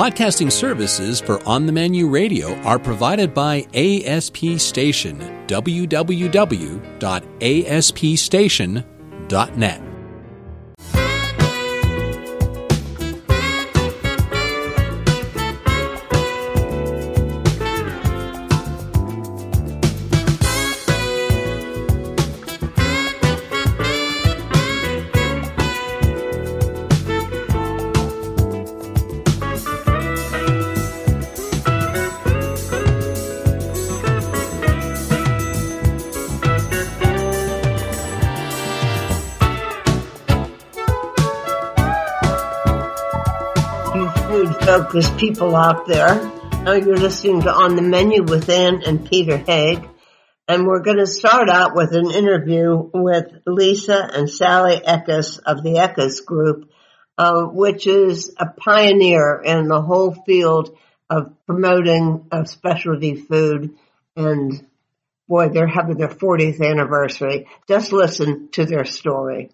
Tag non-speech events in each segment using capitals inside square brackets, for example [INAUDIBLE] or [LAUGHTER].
Podcasting services for On the Menu Radio are provided by ASP Station, www.aspstation.net. focused people out there. Now you're listening to On the Menu with Ann and Peter Haig. And we're going to start out with an interview with Lisa and Sally Ekus of the Ekus Group, uh, which is a pioneer in the whole field of promoting of specialty food. And boy, they're having their 40th anniversary. Just listen to their story.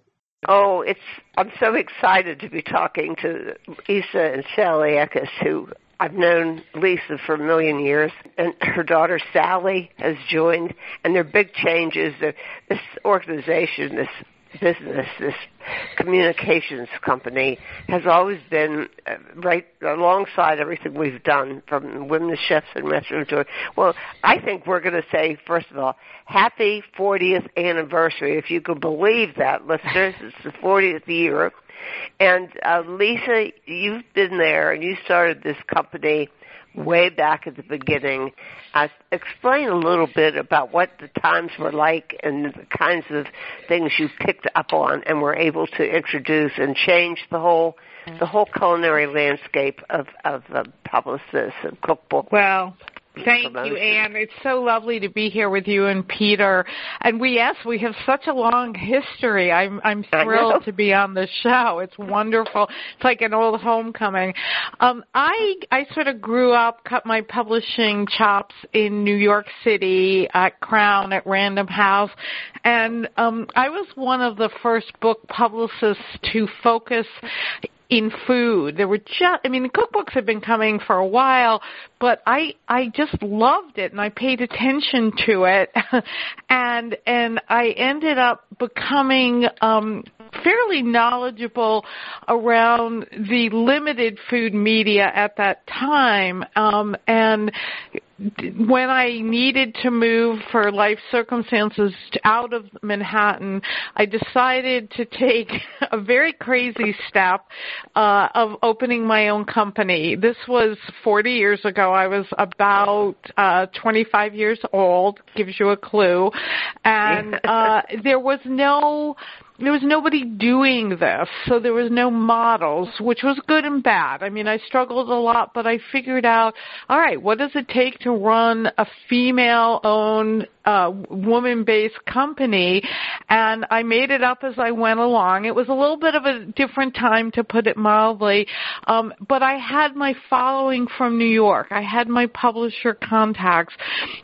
Oh, it's I'm so excited to be talking to Lisa and Sally Ekus, who I've known Lisa for a million years, and her daughter Sally has joined, and their big changes. This organization, this business, this communications company, has always been uh, right alongside everything we've done from women's chefs and restaurateurs. Well, I think we're going to say, first of all, happy 40th anniversary. If you could believe that, listeners, [LAUGHS] it's the 40th year. And uh, Lisa, you've been there and you started this company way back at the beginning. Uh, explain a little bit about what the times were like and the kinds of things you picked up on and were able to introduce and change the whole the whole culinary landscape of of uh, publicists and cookbook. Well, Thank you, Anne. It's so lovely to be here with you and Peter. And we yes, we have such a long history. I'm I'm thrilled to be on the show. It's wonderful. It's like an old homecoming. Um, I I sort of grew up, cut my publishing chops in New York City at Crown at Random House, and um, I was one of the first book publicists to focus in food. There were just, I mean, the cookbooks have been coming for a while, but I, I just loved it and I paid attention to it. [LAUGHS] and, and I ended up becoming, um, fairly knowledgeable around the limited food media at that time. Um, and when I needed to move for life circumstances out of Manhattan, I decided to take [LAUGHS] a very crazy step uh, of opening my own company. This was 40 years ago. I was about uh, 25 years old. Gives you a clue, and [LAUGHS] uh, there was no there was nobody doing this, so there was no models, which was good and bad. I mean, I struggled a lot, but I figured out, all right, what does it take to run a female-owned, uh, woman-based company? And I made it up as I went along. It was a little bit of a different time, to put it mildly, um, but I had my following from New York. I had my publisher contacts,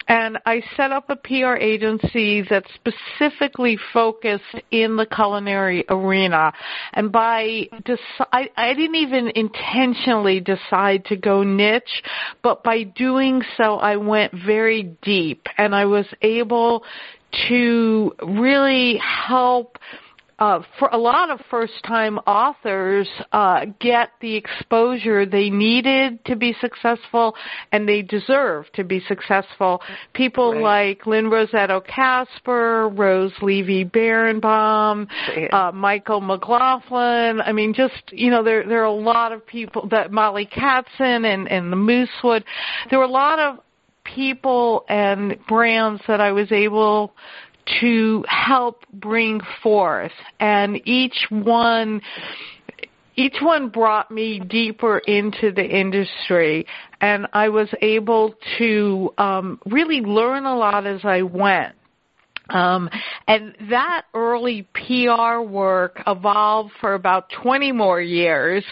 and I set up a PR agency that specifically focused in the culinary arena. And by deci- I, I didn't even intentionally decide to go niche, but by doing so, I went very deep and I was able to really help uh, for a lot of first-time authors uh, get the exposure they needed to be successful and they deserve to be successful. People right. like Lynne Rossetto Kasper, Rose Levy Beranbaum, uh, Michael McLaughlin. I mean, just you know, there there are a lot of people that Mollie Katzen and and the Moosewood. There were a lot of people and brands that I was able to help bring forth and each one each one brought me deeper into the industry and I was able to um, really learn a lot as I went. Um, and that early PR work evolved for about 20 more years.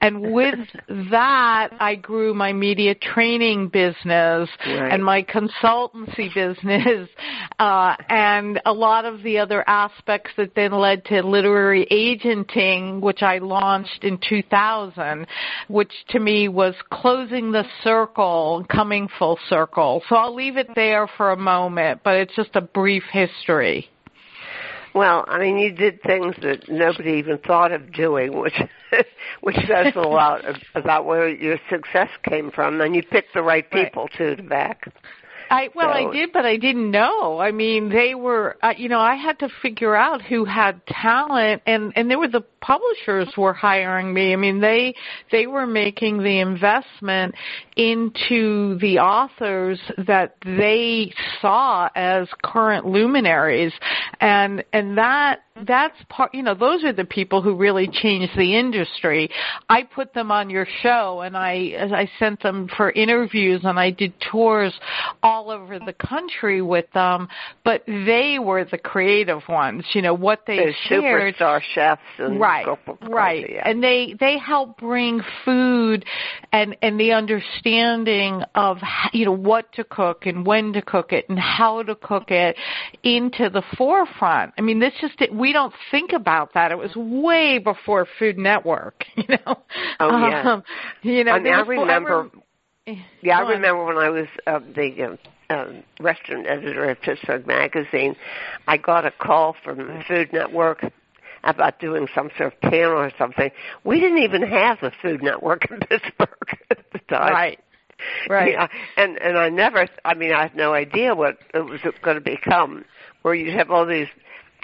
And with [LAUGHS] that, I grew my media training business right. and my consultancy business, [LAUGHS] uh, and a lot of the other aspects that then led to literary agenting, which I launched in 2000, which to me was closing the circle, coming full circle. So I'll leave it there for a moment, but it's just a brief history? Well, I mean, you did things that nobody even thought of doing, which [LAUGHS] which says a lot about where your success came from, and you picked the right people right. too to back. I well, so, I did, but I didn't know. I mean, they were, uh, you know, I had to figure out who had talent, and and there were the publishers were hiring me. I mean, they they were making the investment into the authors that they saw as current luminaries, and and that Mm-hmm. that's part you know those are the people who really changed the industry. I put them on your show and i i sent them for interviews and i did tours all over the country with them but they were the creative ones you know what they the shared. superstar chefs and right right. yeah. and they they help bring food and and the understanding of you know what to cook and when to cook it and how to cook it into the forefront. I mean this just we we don't think about that. It was way before Food Network, [LAUGHS] you know. Oh yeah. Um, you know, I, mean, I remember. Yeah, I remember when I was uh, the um, um, restaurant editor of Pittsburgh Magazine. I got a call from Food Network about doing some sort of panel or something. We didn't even have the Food Network in [LAUGHS] Pittsburgh at the time. Right. Right. Yeah, and and I never. I mean, I had no idea what it was going to become. Where you'd have all these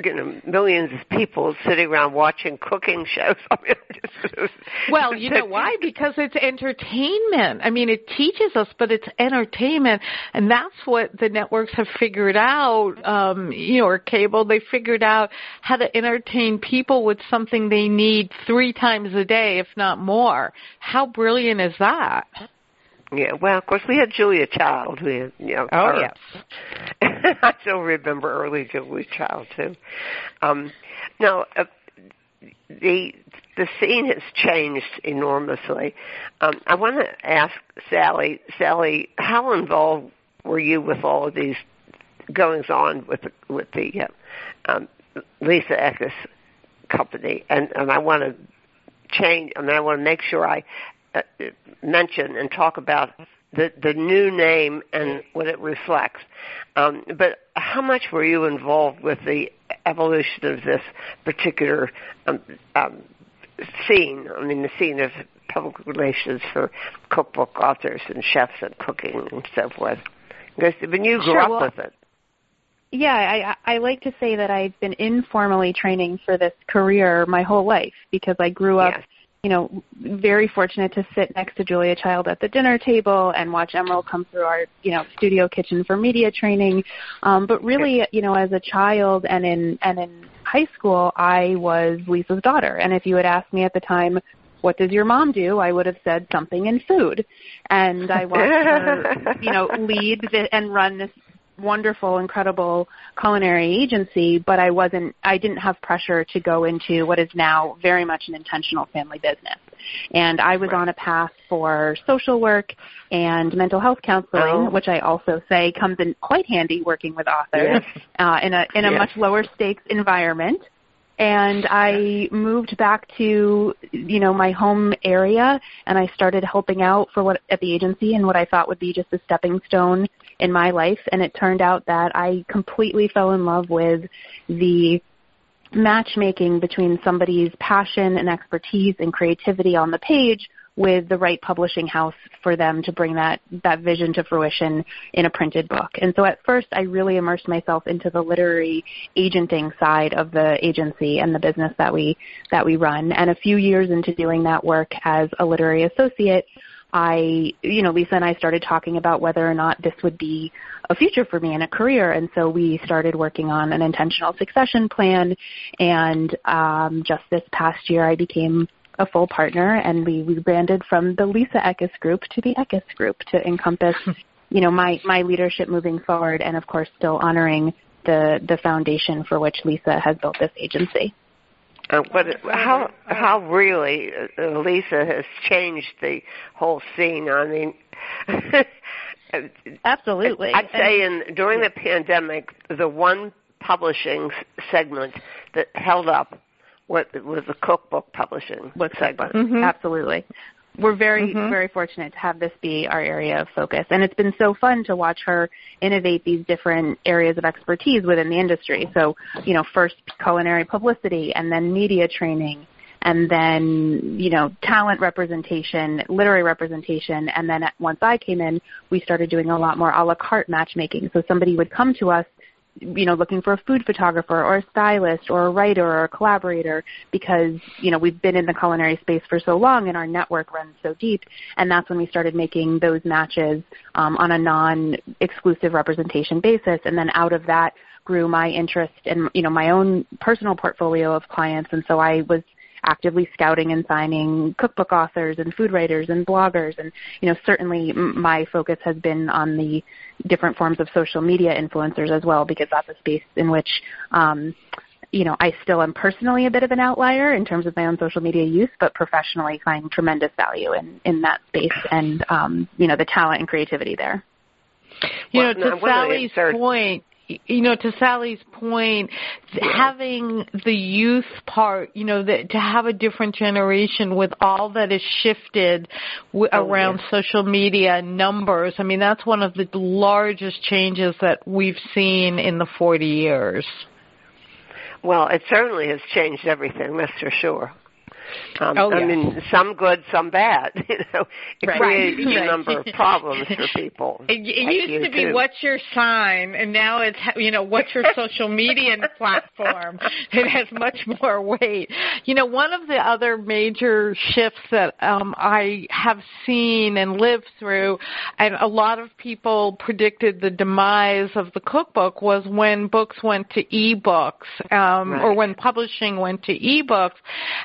you know millions of people sitting around watching cooking shows. [LAUGHS] I mean, just, well, [LAUGHS] you know why? Because it's entertainment. I mean, it teaches us, but it's entertainment, and that's what the networks have figured out. Um, you know, or cable, they figured out how to entertain people with something they need three times a day, if not more. How brilliant is that? Yeah, well, of course, we had Julia Child. We had, you know, oh her. yes. [LAUGHS] I still remember early Julia Child too. Um, now, uh, the the scene has changed enormously. Um, I want to ask Sally, Sally, how involved were you with all of these goings on with the, with the uh, um, Lisa Ekus company? And and I want to change. I mean, I want to make sure I mention and talk about the the new name and what it reflects. Um, but how much were you involved with the evolution of this particular um, um, scene? I mean, the scene of public relations for cookbook authors and chefs and cooking and so forth. Because when you grew sure, up well, with it. Yeah, I, I like to say that I've been informally training for this career my whole life because I grew up yes you know, very fortunate to sit next to Julia Child at the dinner table and watch Emeril come through our, you know, studio kitchen for media training. Um, but really, you know, as a child and in and in high school, I was Lisa's daughter. And if you had asked me at the time, what does your mom do? I would have said something in food. And I watched her, [LAUGHS] you know, lead and run this wonderful, incredible culinary agency, but I wasn't, I didn't have pressure to go into what is now very much an intentional family business. And I was right. on a path for social work and mental health counseling, oh. which I also say comes in quite handy working with authors yes. uh, in a in a yes. much lower stakes environment and I moved back to you know my home area and I started helping out for what at the agency and what I thought would be just a stepping stone in my life and it turned out that I completely fell in love with the matchmaking between somebody's passion and expertise and creativity on the page with the right publishing house for them to bring that that vision to fruition in a printed book. And so at first I really immersed myself into the literary agenting side of the agency and the business that we that we run. And a few years into doing that work as a literary associate, I, you know, Lisa and I started talking about whether or not this would be a future for me and a career. And so we started working on an intentional succession plan. And um, just this past year, I became a full partner, and we rebranded from the Lisa Ekus Group to the Ekus Group to encompass, [LAUGHS] you know, my my leadership moving forward, and of course, still honoring the the foundation for which Lisa has built this agency. Uh, but how how really uh, Lisa has changed the whole scene? I mean, [LAUGHS] absolutely. I'd say in during the pandemic, the one publishing segment that held up was the cookbook publishing Book segment. Mm-hmm. Absolutely we're very mm-hmm. very fortunate to have this be our area of focus. And it's been so fun to watch her innovate these different areas of expertise within the industry. So you know first culinary publicity and then media training and then you know talent representation literary representation. And then once i came in we started doing a lot more a la carte matchmaking. So somebody would come to us you know, looking for a food photographer or a stylist or a writer or a collaborator because, you know, we've been in the culinary space for so long and our network runs so deep. And that's when we started making those matches um, on a non-exclusive representation basis. And then out of that grew my interest in, you know, my own personal portfolio of clients. And so I was actively scouting and signing cookbook authors and food writers and bloggers and you know certainly my focus has been on the different forms of social media influencers as well because that's a space in which um, you know, I still am personally a bit of an outlier in terms of my own social media use, but professionally find tremendous value in, in that space and, um, you know, the talent and creativity there. You well, know, to Sally's point, you know, to Sally's point, having the youth part, you know, the, to have a different generation with all that is shifted w- oh, around yeah. social media numbers. I mean, that's one of the largest changes that we've seen in the 40 years. Well, it certainly has changed everything, that's for sure. Um, oh, yeah. I mean, some good, some bad. [LAUGHS] You know, it right. creates [LAUGHS] right. a number of problems for [LAUGHS] people. It, it like used to be too. what's your sign, and now it's you know what's your social media platform. It has much more weight. You know, one of the other major shifts that um, I have seen and lived through, and a lot of people predicted the demise of the cookbook was when books went to ebooks, um, right. or when publishing went to ebooks,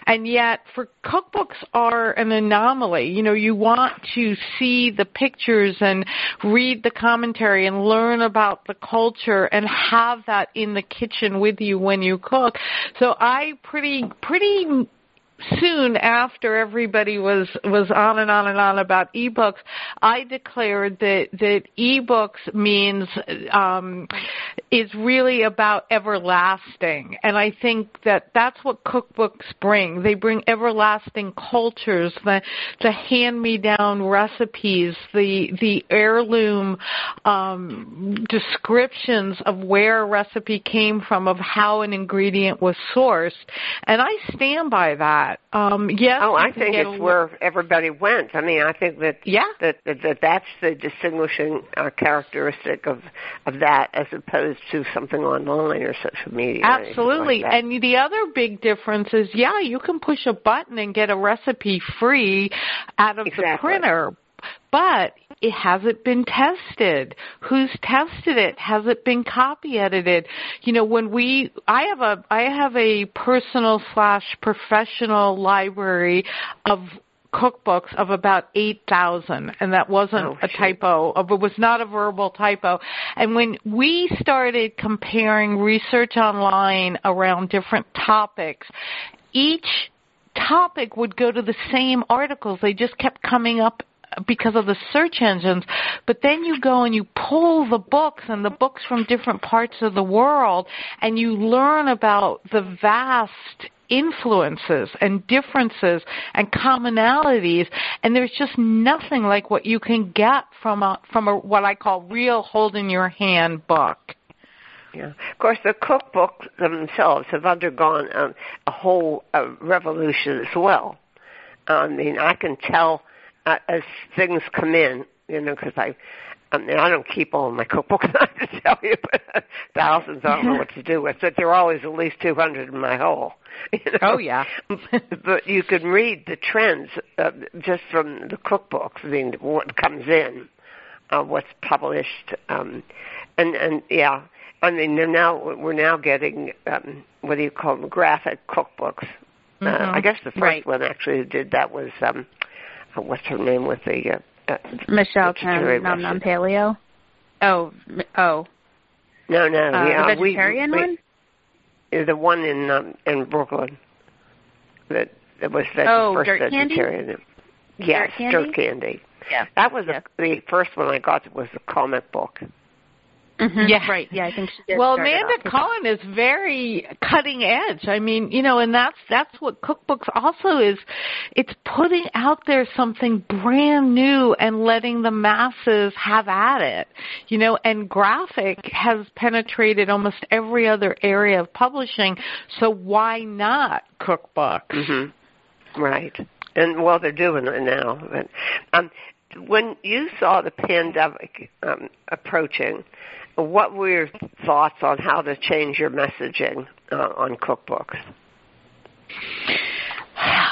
and yet that for cookbooks are an anomaly. You know, you want to see the pictures and read the commentary and learn about the culture and have that in the kitchen with you when you cook. So I pretty pretty soon after everybody was was on and on and on about ebooks, I declared that that ebooks means um, is really about everlasting, and I think that that's what cookbooks bring. They bring everlasting cultures, the the hand me down recipes, the the heirloom um, descriptions of where a recipe came from, of how an ingredient was sourced, and I stand by that that. Um, yes. Oh, I think it's where everybody went. I mean, I think that yeah. that, that, that that's the distinguishing uh, characteristic of of that, as opposed to something online or social media. Absolutely. Like and the other big difference is, yeah, you can push a button and get a recipe free out of exactly. the printer, but it hasn't been tested. Who's tested it? Has it been copy edited? You know, when we, I have a, I have a personal slash professional library of cookbooks of about 8,000 and that wasn't oh, a typo of it was not a verbal typo and when we started comparing research online around different topics each topic would go to the same articles they just kept coming up because of the search engines, but then you go and you pull the books and the books from different parts of the world and you learn about the vast influences and differences and commonalities and there's just nothing like what you can get from a from a what I call real hold in your hand book. Yeah. Of course, the cookbooks themselves have undergone um, a whole uh, revolution as well. I mean, I can tell uh, as things come in, you know, because I, I mean, I don't keep all my cookbooks. [LAUGHS] I have to tell you, but [LAUGHS] thousands. I don't know what to do with. But there are always at least two hundred in my hole. [LAUGHS] You know? Oh yeah. but you can read the trends uh, just from the cookbooks. I mean, what comes in, uh, what's published, um, and and yeah. I mean, they're now we're now getting um, what do you call them? Graphic cookbooks. Uh, mm-hmm. I guess the first right. one actually did that was um, uh, what's her name with the uh, uh, Michelle Chen, Nom Nom Paleo. Oh, oh. No, no, uh, yeah, the vegetarian we, one. We, the one in um, in Brooklyn that that was the oh, first dirt vegetarian. Candy? Yes, dirt candy. Dirt candy. Yeah, that was yeah. a, the first one I got. Was a comic book. Mm-hmm. Yeah. Right. Yeah, I think she did. Well, Amanda Cohen is very cutting edge. I mean, you know, and that's that's what cookbooks also is. It's putting out there something brand new and letting the masses have at it. You know, and graphic has penetrated almost every other area of publishing. So why not cookbooks? Mm-hmm. Right. And well, they're doing it now. But um, when you saw the pandemic um, approaching, what were your thoughts on how to change your messaging uh, on cookbooks?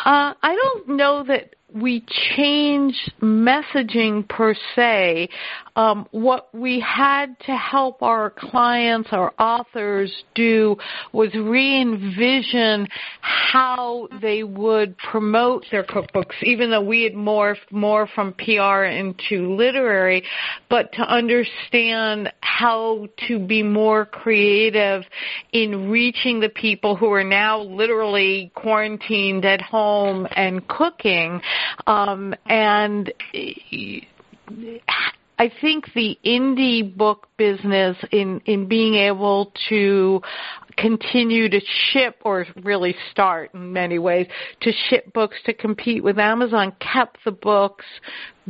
Uh, I don't know that we change messaging per se. Um, what we had to help our clients, our authors do was re-envision how they would promote their cookbooks, even though we had morphed more from PR into literary, but to understand how to be more creative in reaching the people who are now literally quarantined at home and cooking um, and I think the indie book business in, in being able to continue to ship or really start in many ways to ship books to compete with Amazon kept the books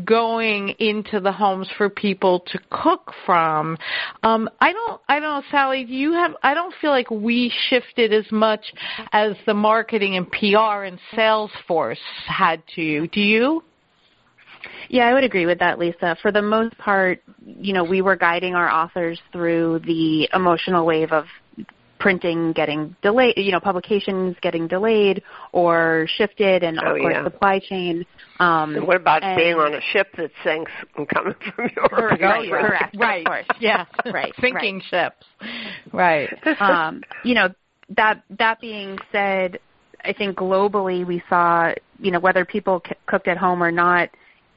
going into the homes for people to cook from. Um, I don't, I don't know, Sally. Do you have? I don't feel like we shifted as much as the marketing and PR and sales force had to. Do you? Yeah, I would agree with that, Lisa. For the most part, you know, we were guiding our authors through the emotional wave of printing getting delayed, you know, publications getting delayed or shifted, and oh, of course yeah. supply chain. Um, and what about and, being on a ship that sinks and coming [LAUGHS] from Europe? Correct, right, correct, right, of course. yeah, [LAUGHS] right, sinking right. ships, right. um, you know, that that being said, I think globally we saw, you know, whether people c- cooked at home or not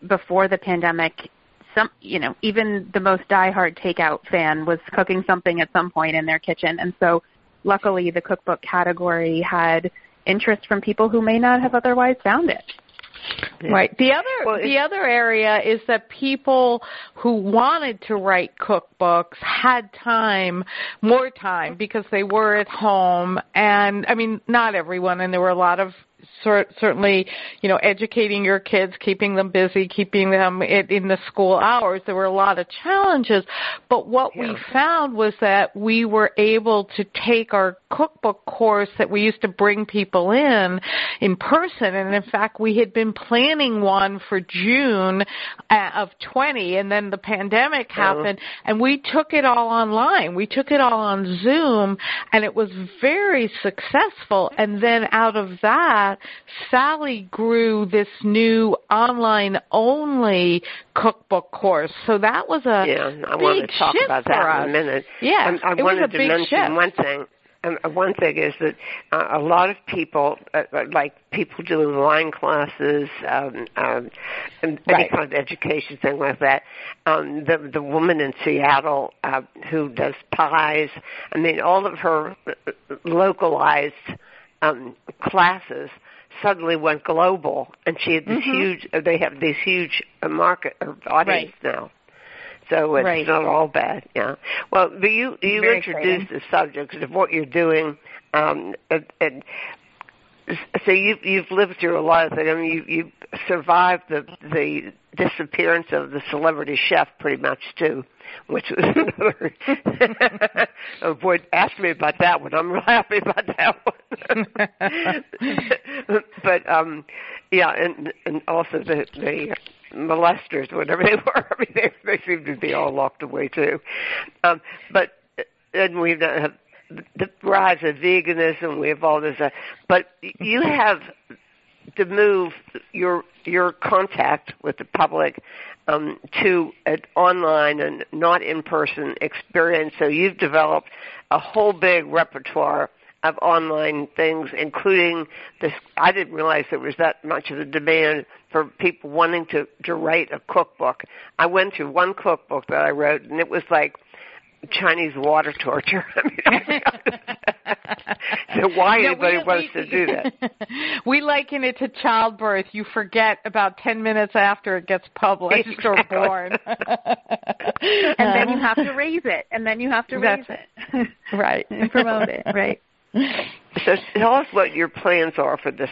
before the pandemic, some, you know, even the most diehard takeout fan was cooking something at some point in their kitchen, and so luckily the cookbook category had interest from people who may not have otherwise found it. Yeah. Right. The other well, the other area is that people who wanted to write cookbooks had time, more time because they were at home and I mean not everyone and there were a lot of certainly, you know, educating your kids, keeping them busy, keeping them in the school hours. There were a lot of challenges, but what yeah. we found was that we were able to take our cookbook course that we used to bring people in in person, and in fact, we had been planning one for June uh, of 20, and then the pandemic happened, and we took it all online. We took it all on Zoom, and it was very successful. And then out of that, Sally grew this new online only cookbook course. So that was a yeah. I big want to talk about that in a minute. Yeah, I, I it wanted was a to big mention shift. one thing. Um, one thing is that uh, a lot of people, uh, like people doing wine classes, um, um, and any Right. kind of education thing like that. Um, the the woman in Seattle uh, who does pies. I mean, all of her uh, localized um, classes suddenly went global, and she had this Mhm. huge. uh, They have this huge uh, market or audience now. So it's Right. not all bad, yeah. Well, but you you Very introduced the subject of what you're doing, um, and, and [LAUGHS] so you you've lived through a lot of things. I mean, you you survived the the disappearance of the celebrity chef pretty much too, which was [LAUGHS] another. [LAUGHS] oh boy, ask me about that one. I'm real happy about that one. but um, yeah, and and also the the molesters, whatever they were. I mean, they they seem to be all locked away too. Um, but and we have the rise of veganism. We have all this, uh, but you have to move your your contact with the public um, to an online and not in person experience. So you've developed a whole big repertoire of online things, including this. I didn't realize there was that much of a demand for people wanting to to write a cookbook. I went through one cookbook that I wrote, and it was like Chinese water torture. [LAUGHS] i [LAUGHS] so why no, anybody we, wants we, to do that? [LAUGHS] we liken it to childbirth. You forget about ten minutes after it gets published exactly. or born, and then you have to raise it, and then you have to raise That's it, right, and promote it, right. So tell us what your plans are for this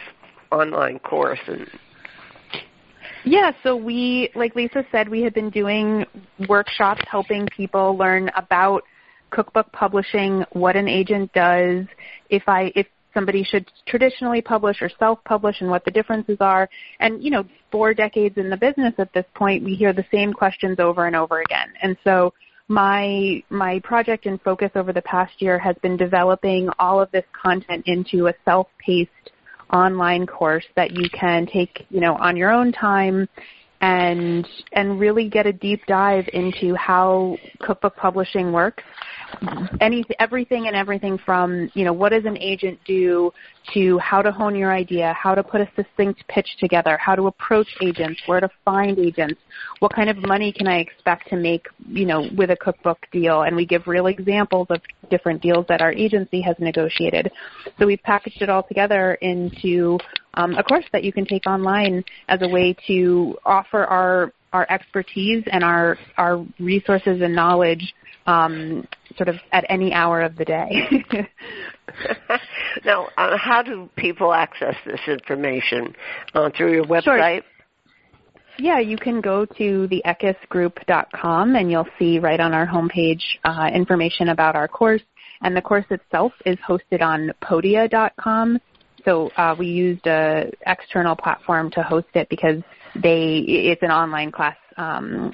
online course and yeah, so we, like Lisa said, we have been doing workshops helping people learn about cookbook publishing, what an agent does, if I if somebody should traditionally publish or self-publish and what the differences are. And you know, four decades in the business at this point, we hear the same questions over and over again. And so my my project and focus over the past year has been developing all of this content into a self-paced online course that you can take, you know, on your own time and and really get a deep dive into how cookbook publishing works any everything and everything from you know what does an agent do to how to hone your idea, how to put a succinct pitch together, how to approach agents, where to find agents, what kind of money can I expect to make you know with a cookbook deal, and we give real examples of different deals that our agency has negotiated. So we've packaged it all together into um, a course that you can take online as a way to offer our our expertise and our our resources and knowledge um, sort of at any hour of the day. [LAUGHS] now, uh, how do people access this information uh, through your website? Sure. Yeah, you can go to theekusgroup.com and you'll see right on our homepage uh, information about our course. And the course itself is hosted on podia.com. So uh, we used an external platform to host it because they it's an online class um,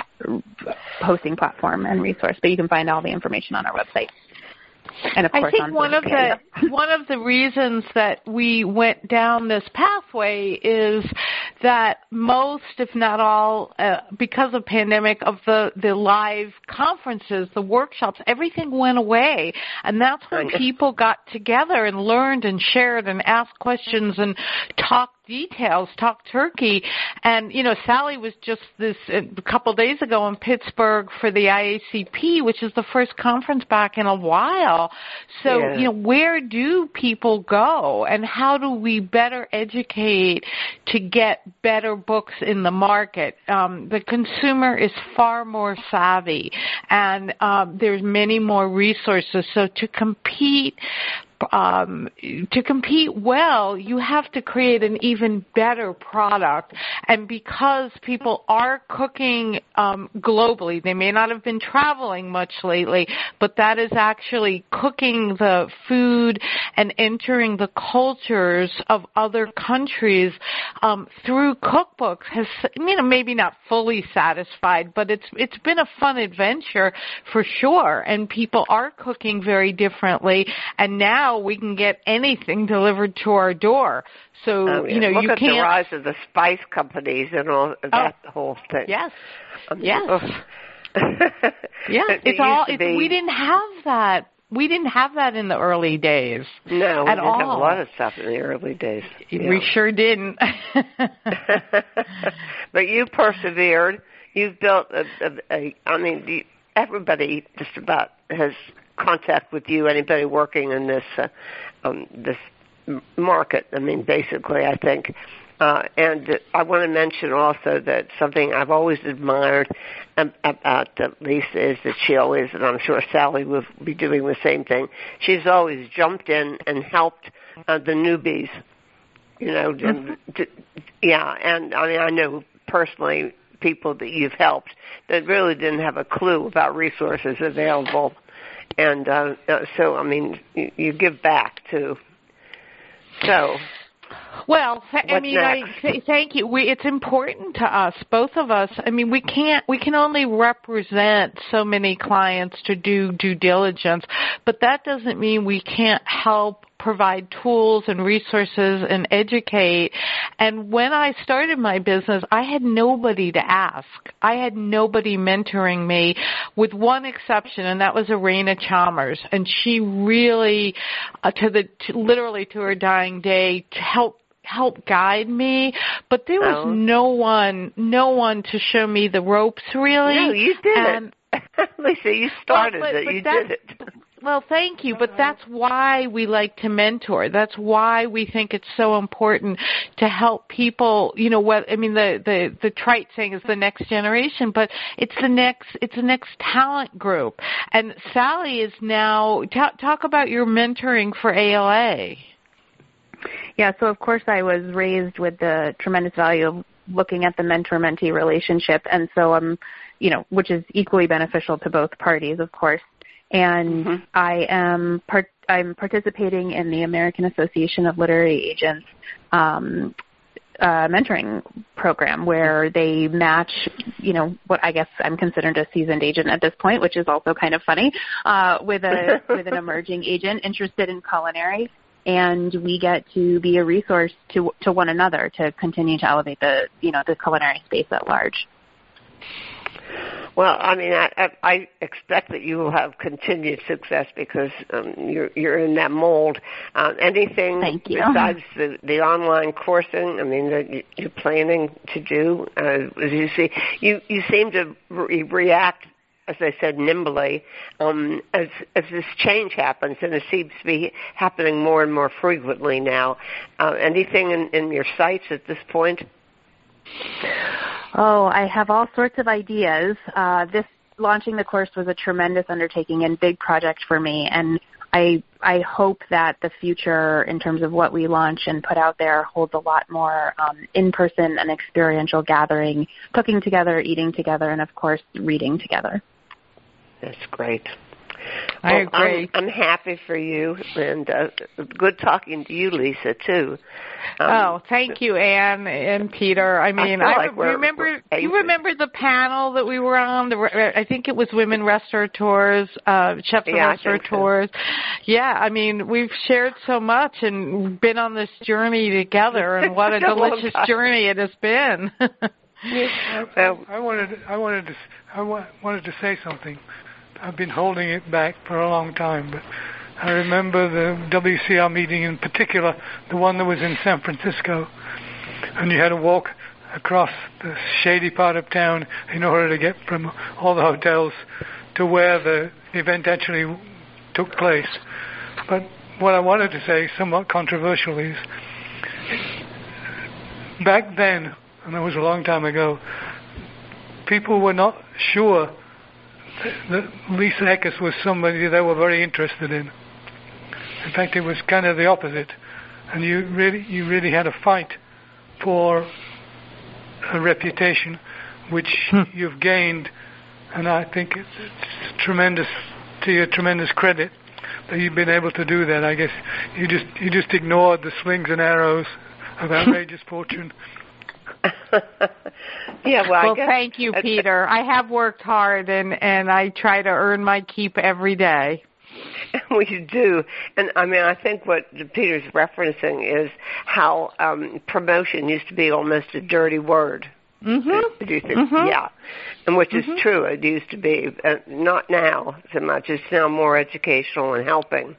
hosting platform and resource, but you can find all the information on our website. And of course, I think one of the one of the reasons that we went down this pathway is that most, if not all, uh, because of pandemic, of the the live conferences, the workshops, everything went away, and that's when people got together and learned and shared and asked questions and talked details, talk turkey. And, you know, Sally was just this a couple of days ago in Pittsburgh for the IACP, which is the first conference back in a while. So, yeah. you know, where do people go and how do we better educate to get better books in the market? Um, the consumer is far more savvy and um, there's many more resources. So to compete um, to compete well, you have to create an even better product. And because people are cooking um, globally, they may not have been traveling much lately, but that is actually cooking the food and entering the cultures of other countries um, through cookbooks has, you know, maybe not fully satisfied, but it's it's been a fun adventure for sure. And people are cooking very differently, and now now we can get anything delivered to our door. So oh, you know Look you at can't. the rise of the spice companies and all that oh, whole thing. Yes. Um, yes. Oh. [LAUGHS] yeah. It it's all. It's, be... we didn't have that. We didn't have that in the early days. No, we at didn't all. have a lot of stuff in the early days. We sure didn't. [LAUGHS] [LAUGHS] but you persevered. You've built a. a, a I mean, everybody just about has contact with you, anybody working in this uh, um, this market. I mean, basically, I think. Uh, and I want to mention also that something I've always admired about Lisa is that she always, and I'm sure Sally will be doing the same thing. She's always jumped in and helped uh, the newbies. You know, mm-hmm. to, yeah, and I mean, I know personally people that you've helped that really didn't have a clue about resources available and uh, uh, so I mean you, you give back too. So. Well, I mean, next? I th- thank you. We, it's important to us, both of us. I mean, we can't, we can only represent so many clients to do due diligence, but that doesn't mean we can't help provide tools and resources and educate. And when I started my business, I had nobody to ask. I had nobody mentoring me with one exception and that was Irena Chalmers. And she really, uh, to the, to, literally to her dying day, to help help guide me, but there was oh. no one, no one to show me the ropes really. No, you did and, [LAUGHS] Lisa, you started well, but, it. But you did it. Well, thank you, but that's why we like to mentor. That's why we think it's so important to help people. You know, what I mean, the the the trite saying is the next generation, but it's the next it's the next talent group. And Sally is now talk, talk about your mentoring for ALA. Yeah, so of course I was raised with the tremendous value of looking at the mentor mentee relationship, and so I'm, you know, which is equally beneficial to both parties, of course and mm-hmm. I am part, I'm participating in the American Association of Literary Agents um, uh, mentoring program where they match, you know, what I guess I'm considered a seasoned agent at this point, which is also kind of funny, uh, with a [LAUGHS] with an emerging agent interested in culinary, and we get to be a resource to to one another to continue to elevate the you know the culinary space at large. Well, I mean, I, I expect that you will have continued success because um, you're you're in that mold. Uh, anything besides the the online coursing? I mean, that you're planning to do? Uh, as you see, you you seem to re- react as I said, nimbly, um, as as this change happens, and it seems to be happening more and more frequently now. Uh, anything in, in your sights at this point? Oh, I have all sorts of ideas. Uh, this launching the course was a tremendous undertaking and big project for me, and I I hope that the future, in terms of what we launch and put out there, holds a lot more um, in-person and experiential gathering, cooking together, eating together, and of course, reading together. That's great. I well, agree. I'm, I'm happy for you, and uh, good talking to you, Lisa, too. Um, oh, thank you, Anne and Peter. I mean, I, I like we're, remember. We're you remember the panel that we were on? The, I think it was women restaurateurs, uh, chefs yeah, and restaurateurs. So. Yeah, I mean, we've shared so much and been on this journey together, and what a [LAUGHS] delicious journey it has been. [LAUGHS] yes, I, I wanted, I wanted to, I wanted to say something. I've been holding it back for a long time, but I remember the WCR meeting in particular, the one that was in San Francisco, and you had to walk across the shady part of town in order to get from all the hotels to where the event actually took place. But what I wanted to say, somewhat controversial, is back then, and that was a long time ago, people were not sure that Lisa Ekus was somebody they were very interested in. In fact, it was kind of the opposite, and you really you really had a fight for a reputation which hmm. you've gained, and I think it's, it's tremendous to your tremendous credit that you've been able to do that. I guess you just you just ignored the slings and arrows of [LAUGHS] outrageous fortune [LAUGHS] [LAUGHS] yeah, well, well thank you, Peter. I have worked hard, and and I try to earn my keep every day. [LAUGHS] We do, and I mean, I think what Peter's referencing is how um, promotion used to be almost a dirty word. Mm-hmm. Do you think? Mm-hmm. Yeah, and which mm-hmm. is true. It used to be, uh, not now so much. It's now more educational and helping.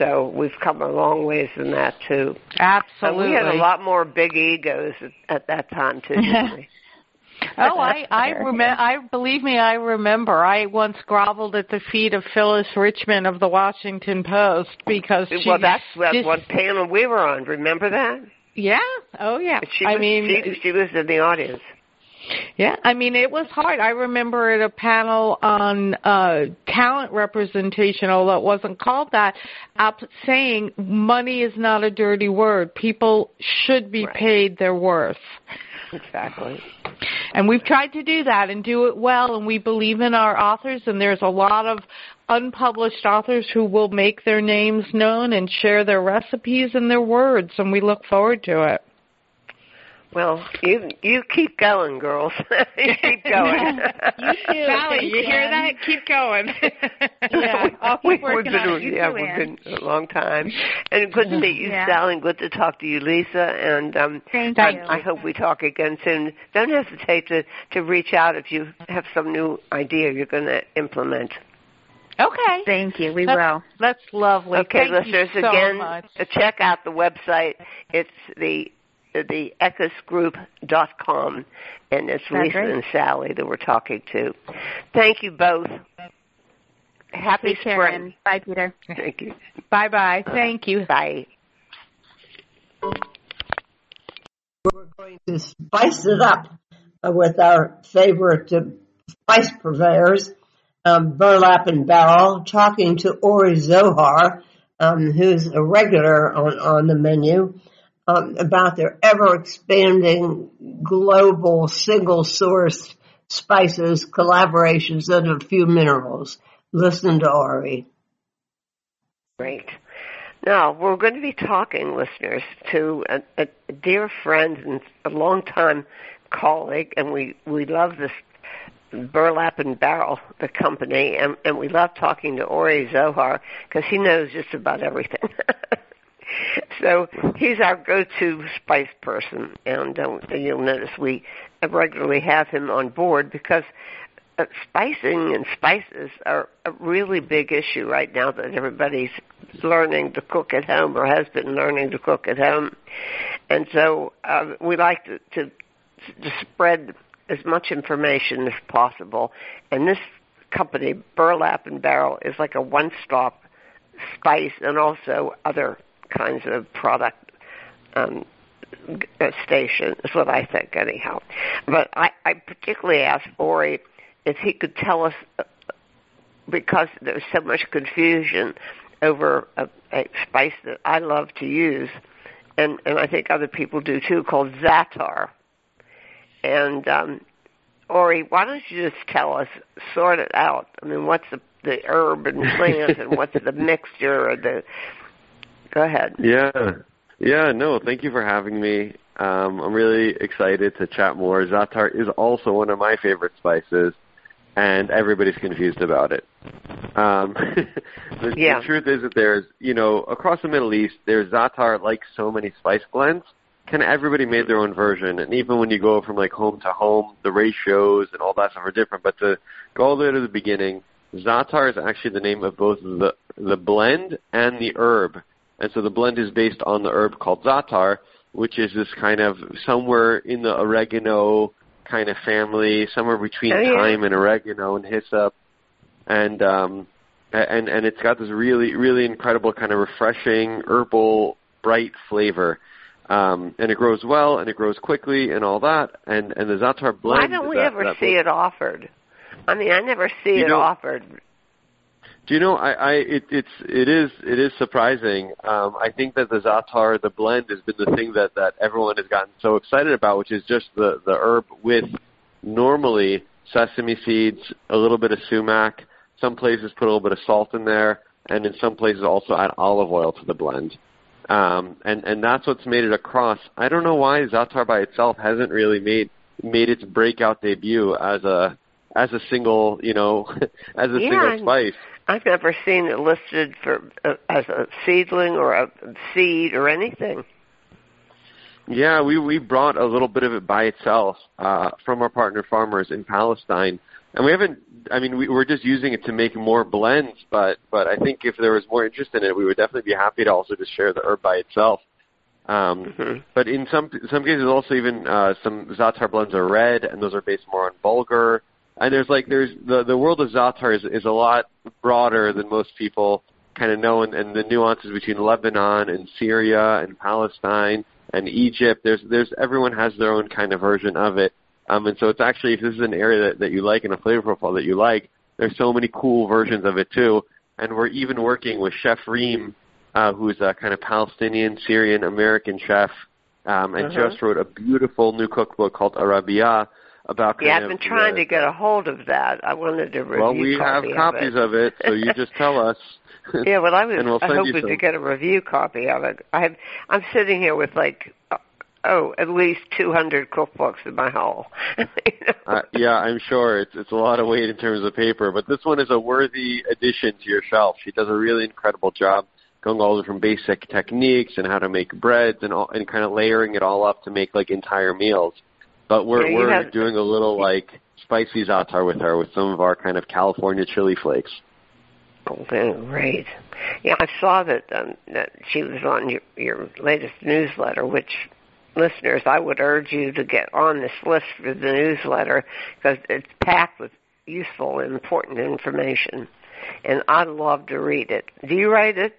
So we've come a long ways in that too. Absolutely. And we had a lot more big egos at, at that time too. [LAUGHS] oh, I I remember. I believe me, I remember. I once groveled at the feet of Phyllis Richman of the Washington Post because she. Well, that's that's just, one panel we were on. Remember that? Yeah. Oh, yeah. She I mean, she, she was in the audience. Yeah, I mean it was hard. I remember at a panel on uh talent representation, although it wasn't called that, up saying money is not a dirty word. People should be right. paid their worth. Exactly. And we've tried to do that and do it well and we believe in our authors and there's a lot of unpublished authors who will make their names known and share their recipes and their words and we look forward to it. Well, you you keep going, girls. [LAUGHS] you keep going. [LAUGHS] you too. Sally, you hear that? Keep going. [LAUGHS] yeah, I'll keep working on it. You yeah, we've Anne. been a long time, and good to meet you, yeah. Sally. And good to talk to you, Lisa. And um, Thank I, you. I hope we talk again soon. Don't hesitate to to reach out if you have some new idea you're going to implement. Okay. Thank you. We that's, will. That's lovely. Okay, Thank listeners, you so again, much. check out the website. It's the the ekusgroup.com, and it's That's Lisa right. and Sally that we're talking to. Thank you both. Happy Take care, spring. and bye, Peter. Thank you. Bye bye. Thank you. Bye. We're going to spice it up with our favorite spice purveyors, um, Burlap and Barrel, talking to Ori Zohar, um, who's a regular on, on the menu, um, about their ever expanding global single source spices, collaborations, and a few minerals. Listen to Ori. Great. Now, we're going to be talking, listeners, to a, a dear friend and a longtime colleague, and we, we love this Burlap and Barrel, the company, and, and we love talking to Ori Zohar because he knows just about everything. [LAUGHS] [LAUGHS] so he's our go-to spice person, and uh, you'll notice we regularly have him on board because uh, spicing and spices are a really big issue right now that everybody's learning to cook at home or has been learning to cook at home. And so uh, we like to, to, to spread as much information as possible. And this company, Burlap and Barrel, is like a one-stop spice and also other kinds of product um, station is what I think anyhow. But I, I particularly asked Ori if he could tell us because there's so much confusion over a, a spice that I love to use, and and I think other people do too, called za'atar. And um, Ori, why don't you just tell us, sort it out? I mean, what's the the herb and plant, and what's the [LAUGHS] mixture, or the? Go ahead. Yeah, yeah. No, thank you for having me. Um, I'm really excited to chat more. Za'atar is also one of my favorite spices, and everybody's confused about it. Um, [LAUGHS] the, Yeah. the truth is that there's, you know, across the Middle East, there's Za'atar like so many spice blends. Kind of everybody made their own version, and even when you go from like home to home, the ratios and all that stuff are different. But to go all the way to the beginning, Za'atar is actually the name of both the the blend and the herb. And so the blend is based on the herb called Za'atar, which is this kind of somewhere in the oregano kind of family, somewhere between Oh, yeah. thyme and oregano and hyssop. And um and and it's got this really really incredible kind of refreshing herbal bright flavor. Um, and it grows well and it grows quickly and all that. And and the Za'atar blend. Why don't we that- ever that see it offered? I mean, I never see You it know- offered. Do you know? I, I it, it's it is it is surprising. Um, I think that the Za'atar, the blend, has been the thing that that everyone has gotten so excited about, which is just the the herb with normally sesame seeds, a little bit of sumac. Some places put a little bit of salt in there, and in some places also add olive oil to the blend. Um, and and that's what's made it across. I don't know why Za'atar by itself hasn't really made made its breakout debut as a as a single, you know, [LAUGHS] as a Yeah, single spice. I've never seen it listed for uh, as a seedling or a seed or anything. Yeah, we we brought a little bit of it by itself uh, from our partner farmers in Palestine, and we haven't. I mean, we, we're just using it to make more blends, but but I think if there was more interest in it, we would definitely be happy to also just share the herb by itself. Um, Mhm. But in some some cases, also even uh, some Za'atar blends are red, and those are based more on bulgur. And there's like there's the the world of Za'atar is is a lot broader than most people kind of know, and, and the nuances between Lebanon and Syria and Palestine and Egypt. There's there's everyone has their own kind of version of it. Um, and so it's actually if this is an area that, that you like and a flavor profile that you like, there's so many cool versions of it too. And we're even working with Chef Reem, uh, who's a kind of Palestinian, Syrian, American chef, um, and Uh-huh. just wrote a beautiful new cookbook called Arabiyya about Yeah, I've been trying the- to get a hold of that. I wanted to review it. Well, we have copies of of it, so you just tell us. [LAUGHS] yeah, well, I was we'll hoping to get a review copy of it. I have, I'm sitting here with like, uh, oh, at least 200 cookbooks in my hall. [LAUGHS] you know? Uh, yeah, I'm sure it's it's a lot of weight in terms of paper, but this one is a worthy addition to your shelf. She does a really incredible job going all the way from basic techniques and how to make breads and all, and kind of layering it all up to make like entire meals. But we're Yeah, we're have- doing a little like spicy za'atar with her with some of our kind of California chili flakes. Oh, great. Yeah, I saw that um, that she was on your your latest newsletter, which listeners, I would urge you to get on this list for the newsletter because it's packed with useful and important information. And I'd love to read it. Do you write it?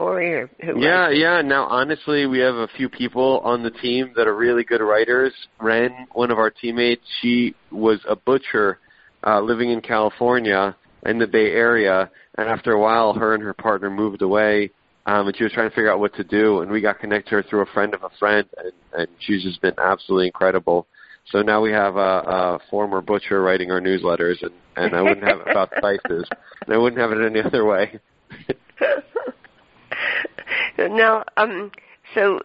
Or here, yeah, yeah. Now, honestly, we have a few people on the team that are really good writers. Ren, one of our teammates, she was a butcher uh, living in California in the Bay Area, and after a while, her and her partner moved away, um, and she was trying to figure out what to do. And we got connected her through a friend of a friend, and, and she's just been absolutely incredible. So now we have a, a former butcher writing our newsletters, and, and I wouldn't have it about [LAUGHS] spices, and I wouldn't have it any other way. [LAUGHS] [LAUGHS] now, um, so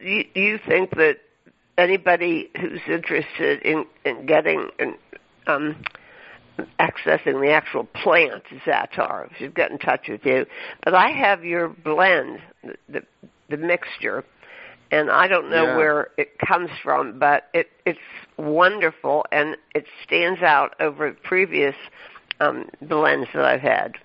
you, you think that anybody who's interested in, in getting in, um, accessing the actual plant Zaatar should get in touch with you. But I have your blend, the the, the mixture, and I don't know yeah. where it comes from, but it it's wonderful and it stands out over previous um, blends that I've had.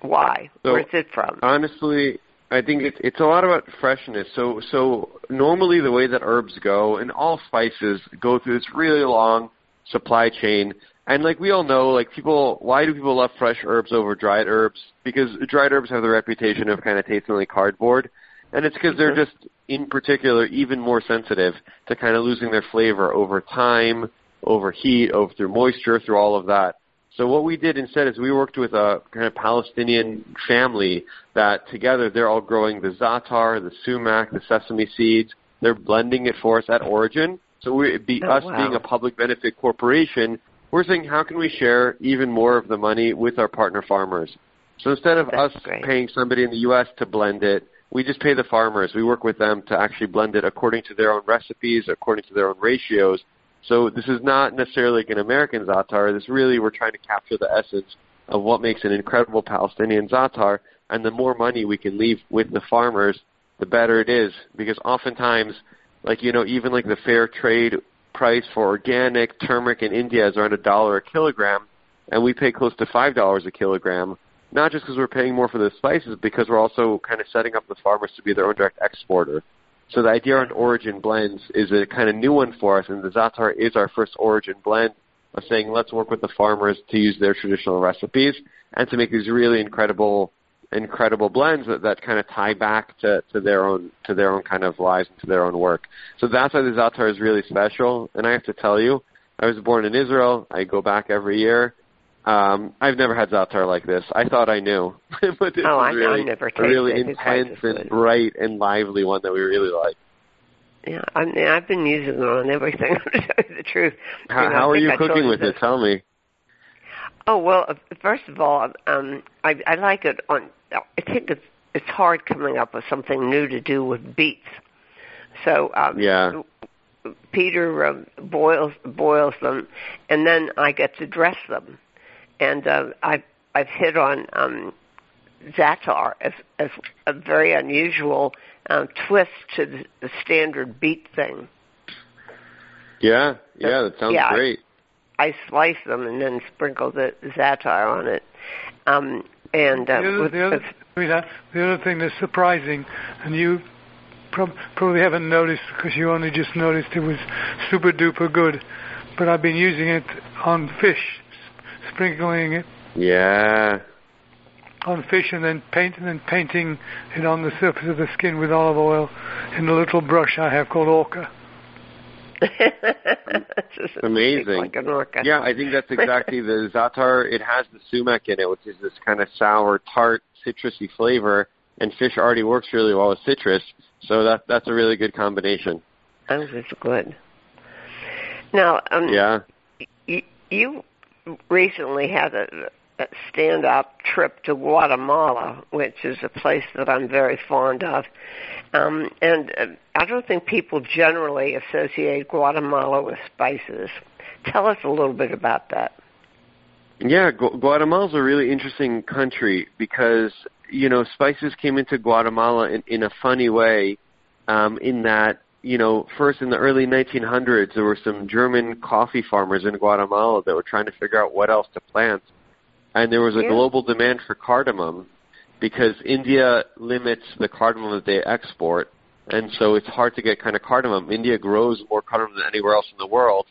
Why? So, Where's it from? Honestly, I think it's it's a lot about freshness. So so normally the way that herbs go and all spices go through this really long supply chain and like we all know, like people, why do people love fresh herbs over dried herbs? Because dried herbs have the reputation of kind of tasting like cardboard, and it's because they're Mhm. just, in particular, even more sensitive to kind of losing their flavor over time, over heat, over through moisture, through all of that. So what we did instead is we worked with a kind of Palestinian family that together they're all growing the za'atar, the sumac, the sesame seeds. They're blending it for us at origin. So we, be, Oh, us wow. being a public benefit corporation, we're saying how can we share even more of the money with our partner farmers? So instead of That's us great. paying somebody in the U.S. to blend it, we just pay the farmers. We work with them to actually blend it according to their own recipes, according to their own ratios. So this is not necessarily like an American Zatar. This really we're trying to capture the essence of what makes an incredible Palestinian Zatar. and the more money we can leave with the farmers, the better it is. Because oftentimes, like you know, even like the fair trade price for organic turmeric in India is around a dollar a kilogram, and we pay close to five dollars a kilogram. Not just because we're paying more for the spices, but because we're also kind of setting up the farmers to be their own direct exporter. So the idea on origin blends is a kind of new one for us, and the Zatar is our first origin blend of saying let's work with the farmers to use their traditional recipes and to make these really incredible incredible blends that, that kind of tie back to, to their own to their own kind of lives and to their own work. So that's why the Zatar is really special. And I have to tell you, I was born in Israel. I go back every year. Um, I've never had Zaatar like this. I thought I knew, [LAUGHS] but this Oh, I- is I really never a really it intense and bright and lively one that we really like. Yeah, I mean, I've been using it on everything. [LAUGHS] To tell you the truth. How, You know, how are you I cooking with this. it? Tell me. Oh well, uh, first of all, um, I, I like it on. I think it's it's hard coming up with something new to do with beets. So um, Yeah. Peter um, boils boils them, and then I get to dress them. And uh, I've I've hit on um, za'atar as as a very unusual um, twist to the, the standard beet thing. Yeah, yeah, that sounds Yeah, great. I slice them and then sprinkle the zatar on it. Um, and uh, the other, with, the, other, I mean, uh, the other thing that's surprising, and you prob- probably haven't noticed because you only just noticed it was super duper good, but I've been using it on fish, s- sprinkling it Yeah. on fish and then paint and then painting it on the surface of the skin with olive oil in a little brush I have called orca. It's just Amazing. like an orca. Yeah, I think that's exactly the za'atar. It has the sumac in it, which is this kind of sour, tart, citrusy flavor, and fish already works really well with citrus. So that that's a really good combination. That was good. Now, um, Yeah. you, you recently had a, a stand-up trip to Guatemala, which is a place that I'm very fond of. Um, and uh, I don't think people generally associate Guatemala with spices. Tell us a little bit about that. Yeah, Gu- Guatemala's a really interesting country because you know spices came into Guatemala in, in a funny way. Um, in that you know, first in the early 1900s, there were some German coffee farmers in Guatemala that were trying to figure out what else to plant, and there was a Yeah. global demand for cardamom because India limits the cardamom that they export. and so it's hard to get kind of cardamom. India grows more cardamom than anywhere else in the world,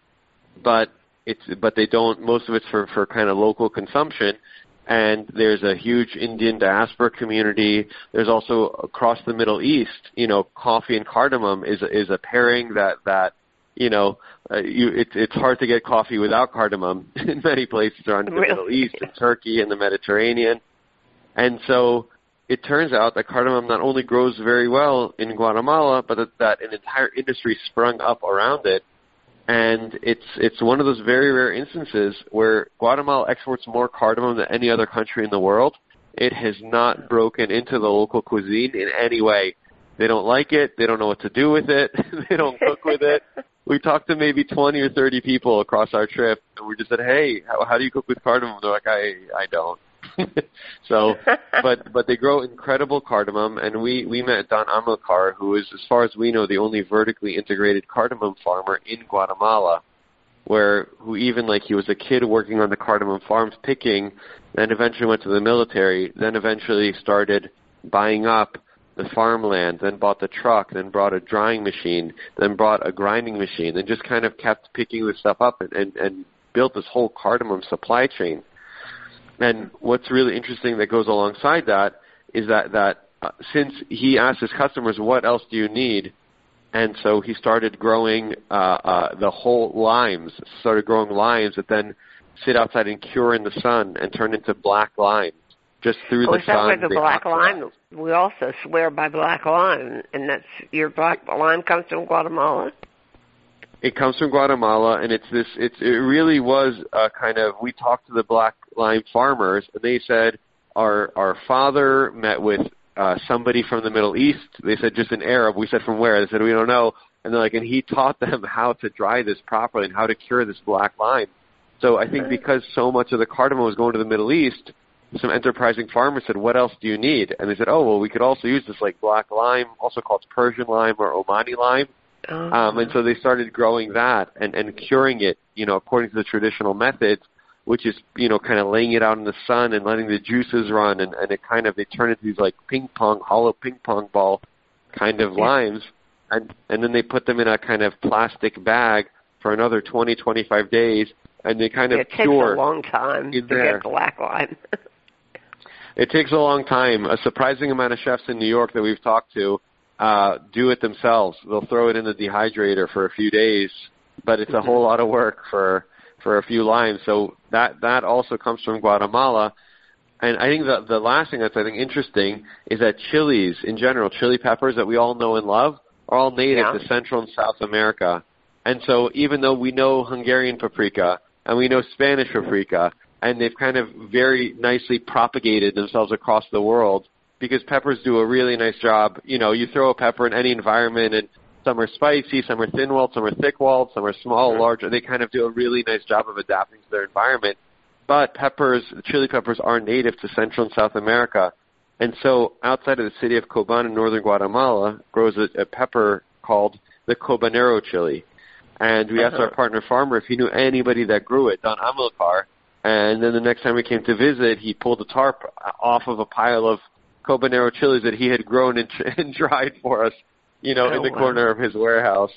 but it's but they don't. Most of it's for for kind of local consumption. And there's a huge Indian diaspora community. There's also across the Middle East, you know, coffee and cardamom is is a pairing that that you know, uh, you, it's it's hard to get coffee without cardamom [LAUGHS] in many places around the really? Middle East, and Turkey, and the Mediterranean. And so it turns out that cardamom not only grows very well in Guatemala, but that, that an entire industry sprung up around it. And it's it's one of those very rare instances where Guatemala exports more cardamom than any other country in the world. It has not broken into the local cuisine in any way. They don't like it. They don't know what to do with it. [LAUGHS] they don't cook with it. [LAUGHS] We talked to maybe 20 or 30 people across our trip, and we just said, "Hey, how, how do you cook with cardamom?" They're like, "I I don't." [LAUGHS] so, but but they grow incredible cardamom, and we we met Don Amilcar, who is, as far as we know, the only vertically integrated cardamom farmer in Guatemala, where who even like he was a kid working on the cardamom farms picking, then eventually went to the military, then eventually started buying up the farmland, then bought the truck, then brought a drying machine, then brought a grinding machine, and just kind of kept picking this stuff up and, and, and built this whole cardamom supply chain. And what's really interesting that goes alongside that is that that uh, since he asked his customers, "What else do you need?" and so he started growing uh, uh, the whole limes, started growing limes that then sit outside and cure in the sun and turn into black limes just through oh, the is that sun. Where the black lime? We also swear by black lime, and that's your black lime comes from Guatemala. It comes from Guatemala, and it's this. It's it really was a kind of. We talked to the black lime farmers, and they said our our father met with uh, somebody from the Middle East. They said just an Arab. We said from where? They said we don't know. And they're like, and he [LAUGHS] taught them how to dry this properly and how to cure this black lime. So I think because so much of the cardamom was going to the Middle East, some enterprising farmers said, "What else do you need?" And they said, "Oh, well, we could also use this like black lime, also called Persian lime or Omani lime." Uh-huh. Um, and so they started growing that and, and curing it, you know, according to the traditional methods, which is, you know, kind of laying it out in the sun and letting the juices run, and, and it kind of they turn into these like ping pong, hollow ping pong ball kind of limes, and and then they put them in a kind of plastic bag for another 20, 25 days, and they kind of it takes cure. a long time to there. get black lime. [LAUGHS] It takes a long time. A surprising amount of chefs in New York that we've talked to uh, do it themselves. They'll throw it in the dehydrator for a few days, but it's a Mm-hmm. whole lot of work for for a few limes. So that that also comes from Guatemala. And I think the the last thing that's I think interesting is that chilies in general, chili peppers that we all know and love, are all native Yeah. to Central and South America. And so even though we know Hungarian paprika and we know Spanish paprika, and they've kind of very nicely propagated themselves across the world because peppers do a really nice job. You know, you throw a pepper in any environment and some are spicy, some are thin-walled, some are thick-walled, some are small, large. They kind of do a really nice job of adapting to their environment. But peppers, chili peppers, are native to Central and South America. And so outside of the city of Coban in northern Guatemala grows a, a pepper called the Cobanero chili. And we asked Uh-huh. our partner farmer if he knew anybody that grew it, Don Amilcar. And then the next time we came to visit, he pulled a tarp off of a pile of Cobanero chilies that he had grown and, [LAUGHS] and dried for us, you know, Oh, in the wow. corner of his warehouse.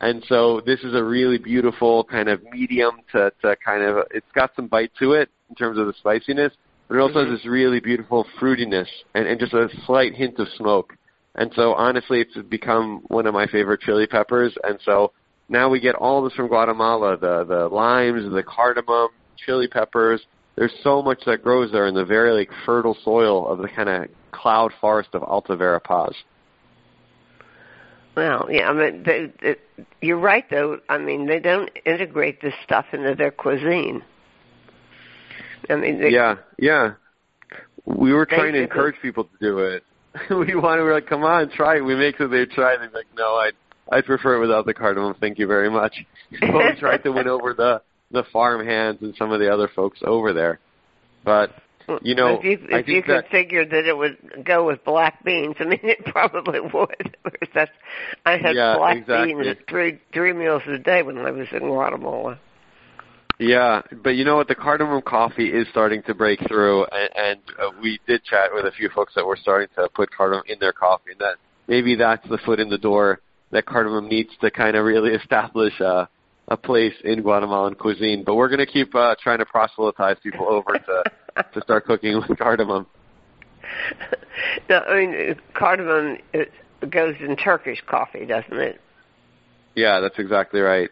And so this is a really beautiful kind of medium to, to kind of, it's got some bite to it in terms of the spiciness, but it also Mhm. has this really beautiful fruitiness and, and just a slight hint of smoke. And so honestly, it's become one of my favorite chili peppers. And so now we get all this from Guatemala, the, the limes, the cardamom, chili peppers. There's so much that grows there in the very like fertile soil of the kind of cloud forest of Alta Verapaz. Well, yeah, I mean, they, they, you're right though. I mean, they don't integrate this stuff into their cuisine. I mean, they, yeah, yeah. We were trying to encourage people to do it. [LAUGHS] we wanted, we were like, come on, try it. We make sure they try it. They're like, no, I'd, I'd prefer it without the cardamom. Thank you very much. but [LAUGHS] we tried to win over the, the farm hands and some of the other folks over there. But, you know, if you, I if you think that, figure that it would go with black beans, I mean, [LAUGHS] it probably would. [LAUGHS] That's, I had Yeah, black exactly. beans three three meals a day when I was in Guatemala. Yeah, but you know what? The cardamom coffee is starting to break through, and, and uh, we did chat with a few folks that were starting to put cardamom in their coffee, and that maybe that's the foot in the door that cardamom needs to kind of really [LAUGHS] establish a, a place in Guatemalan cuisine. But we're going to keep uh, trying to proselytize people over to [LAUGHS] to start cooking with cardamom. No, I mean cardamom it goes in Turkish coffee, doesn't it? Yeah, that's exactly right.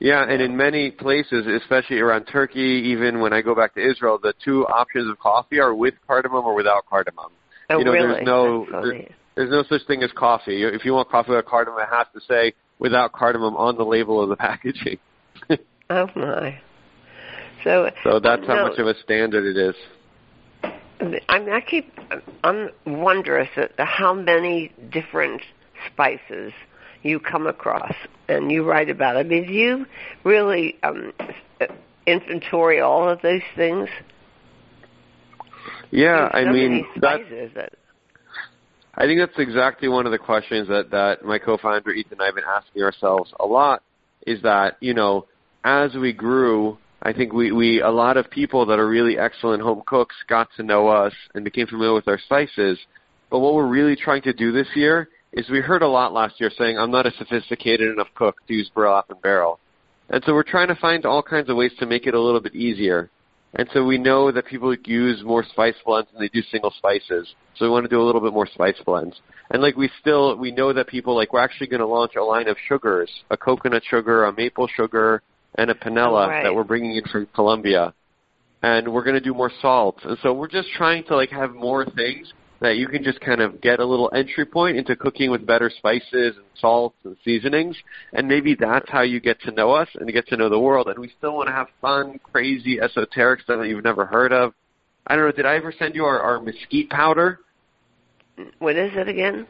Yeah, and in many places, especially around Turkey, even when I go back to Israel, the two options of coffee are with cardamom or without cardamom. Oh, you know, really? there's no there, there's no such thing as coffee. If you want coffee without cardamom, it has to say without cardamom on the label of the [LAUGHS] packaging. oh my! So so that's how no, much of a standard it is. I mean, I keep I'm wondrous at how many different spices you come across and you write about. I mean, do you really um, inventory all of those things? Yeah, so I mean that. I think that's exactly one of the questions that that my co-founder Ethan and I have been asking ourselves a lot. Is that you know as we grew, I think we we a lot of people that are really excellent home cooks got to know us and became familiar with our spices. But what we're really trying to do this year is we heard a lot last year saying I'm not a sophisticated enough cook to use burlap and barrel. And so we're trying to find all kinds of ways to make it a little bit easier. And so we know that people use more spice blends than they do single spices. So we want to do a little bit more spice blends. And like we still, we know that people, like we're actually going to launch a line of sugars, a coconut sugar, a maple sugar, and a panela right. that we're bringing in from Colombia. And we're going to do more salt. And so we're just trying to like have more things that you can just kind of get a little entry point into cooking with better spices and salts and seasonings. And maybe that's how you get to know us and get to know the world. And we still want to have fun, crazy, esoteric stuff that you've never heard of. I don't know, did I ever send you our, our mesquite powder? What is it again?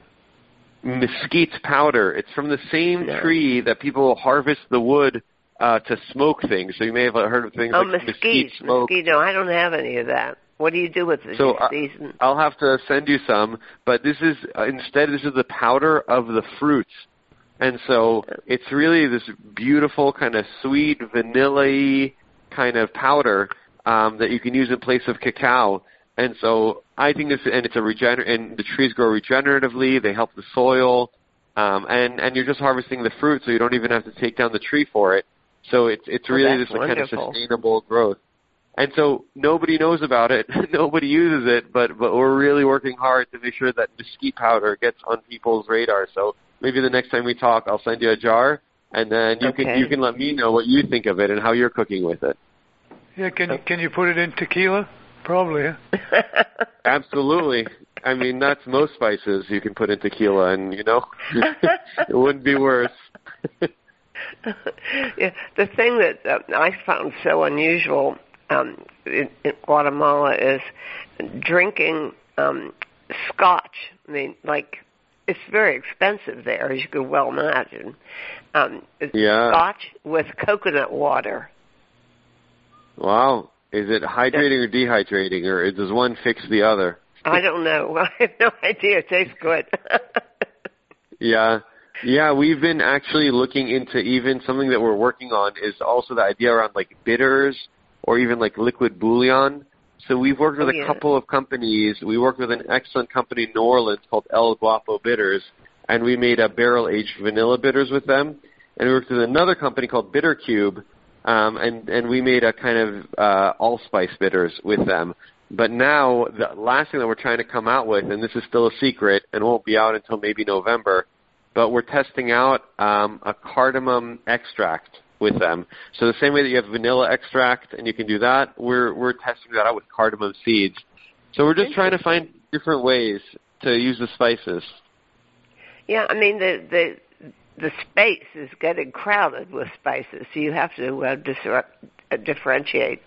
Mesquite powder. It's from the same No. tree that people harvest the wood uh, to smoke things. So you may have heard of things Oh, like mesquite. smoke. Mesquite. No, I don't have any of that. What do you do with it? So, this uh, season? I'll have to send you some, but this is uh, instead this is the powder of the fruits. And so it's really this beautiful kind of sweet vanilla y kind of powder um, that you can use in place of cacao. And so I think this, and it's a regener, and the trees grow regeneratively. They help the soil, um, and and you're just harvesting the fruit, so you don't even have to take down the tree for it. So it's it's really this kind of sustainable growth. And so nobody knows about it, [LAUGHS] nobody uses it, but but we're really working hard to make sure that mesquite powder gets on people's radar. So maybe the next time we talk, I'll send you a jar, and then you can you can let me know what you think of it and how you're cooking with it. Yeah, can you can you put it in tequila? Probably. Yeah. [LAUGHS] Absolutely. I mean, that's most spices you can put in tequila, and you know, [LAUGHS] it wouldn't be worse. yeah, the thing that uh, I found so unusual um, in, in Guatemala is drinking um, scotch. I mean, like it's very expensive there, as you could well imagine. Um, Yeah. Scotch with coconut water. Wow. Is it hydrating or dehydrating, or does one fix the other? I don't know. [LAUGHS] I have no idea. It tastes good. [LAUGHS] Yeah. Yeah, we've been actually looking into even something that we're working on is also the idea around like bitters or even like liquid bouillon. So we've worked with Oh, a couple of companies. We worked with an excellent company in New Orleans called El Guapo Bitters, and we made a barrel aged vanilla bitters with them. And we worked with another company called Bitter Cube, um, and and we made a kind of uh, allspice bitters with them. But now the last thing that we're trying to come out with, and this is still a secret and won't be out until maybe November, but we're testing out um, a cardamom extract with them. So the same way that you have vanilla extract and you can do that, we're we're testing that out with cardamom seeds. So we're just trying to find different ways to use the spices. yeah, I mean the the the space is getting crowded with spices, so you have to uh, dis- uh, differentiate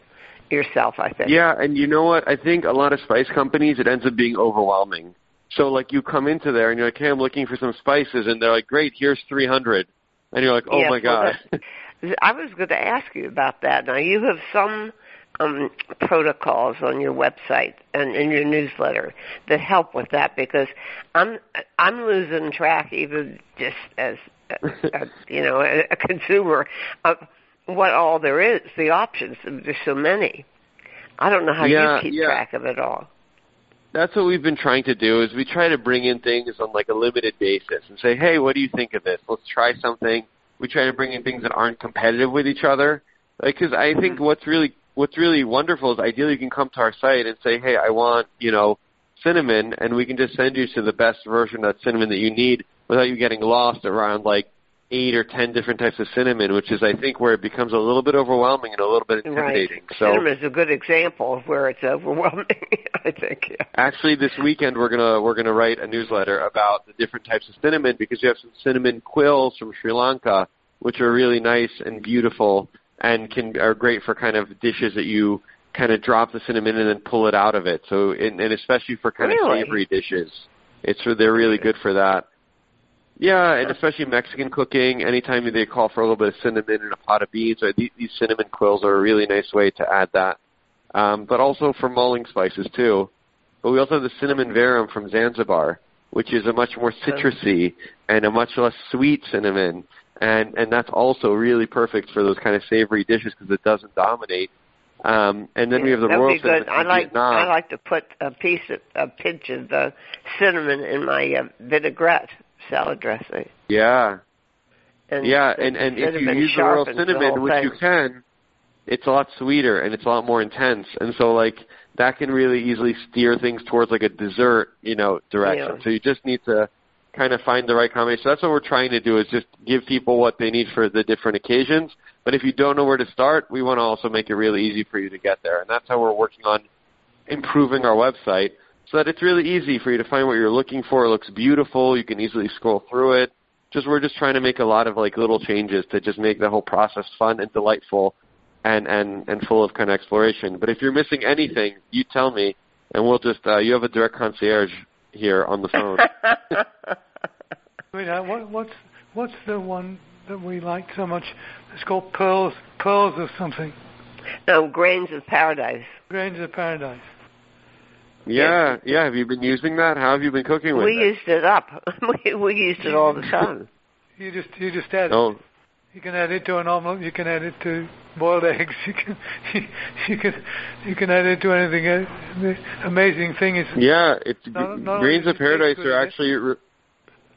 yourself. I think. Yeah, and you know what? I think a lot of spice companies it ends up being overwhelming. So like you come into there and you're like, hey, I'm looking for some spices, and they're like, great, here's 300, and you're like, oh Yes, my well, god. [LAUGHS] I was going to ask you about that. Now you have some um, protocols on your website and in your newsletter that help with that because I'm I'm losing track even just as, as [LAUGHS] you know a, a consumer of what all there is, the options. There's so many. I don't know how Yeah, you keep yeah. track of it all. that's what we've been trying to do is we try to bring in things on like a limited basis and say, hey, what do you think of this? Let's try something. We try to bring in things that aren't competitive with each other, because like, I think mm-hmm. what's really what's really wonderful is ideally you can come to our site and say, hey, I want you know cinnamon, and we can just send you to the best version of that cinnamon that you need without you getting lost around like eight or ten different types of cinnamon, which is I think where it becomes a little bit overwhelming and a little bit intimidating. Right. So cinnamon is a good example of where it's overwhelming. [LAUGHS] I think. Yeah. Actually, this weekend we're gonna we're gonna write a newsletter about the different types of cinnamon because you have some cinnamon quills from Sri Lanka, which are really nice and beautiful and can are great for kind of dishes that you kind of drop the cinnamon and then pull it out of it. So and, and especially for kind really? of savory dishes, it's they're really good for that. Yeah, and especially Mexican cooking. Anytime they call for a little bit of cinnamon in a pot of beans, or these, these cinnamon quills are a really nice way to add that. Um, but also for mulling spices too. But we also have the cinnamon verum from Zanzibar, which is a much more citrusy and a much less sweet cinnamon, and and that's also really perfect for those kind of savory dishes because it doesn't dominate. Um, and then yeah, we have the that'd royal be good. cinnamon I like Vietnam. I like to put a piece of a pinch of the cinnamon in my uh, vinaigrette salad dressing. Yeah. And yeah, and and if you use the royal cinnamon, which thing. you can, it's a lot sweeter and it's a lot more intense, and so like that can really easily steer things towards like a dessert, you know, direction. Yeah. So you just need to kind of find the right combination. So that's what we're trying to do is just give people what they need for the different occasions. But if you don't know where to start, we want to also make it really easy for you to get there, and that's how we're working on improving our website so that it's really easy for you to find what you're looking for. It looks beautiful. You can easily scroll through it. Just we're just trying to make a lot of like little changes to just make the whole process fun and delightful and and and full of kind of exploration. But if you're missing anything, you tell me and we'll just uh, you have a direct concierge here on the phone. [LAUGHS] Wait, uh, what, what's what's the one that we like so much? It's called pearls, pearls of something. No, grains of paradise. Grains of paradise. Yeah, yeah. Have you been using that? How have you been cooking with we it? We used it up. [LAUGHS] we we used it all the time. [LAUGHS] You just you just add Oh, it. You can add it to an omelet. You can add it to boiled [LAUGHS] eggs. You can you can you can add it to anything. Uh, The amazing thing is yeah. It's Not- not grains of does it taste paradise are actually. Re-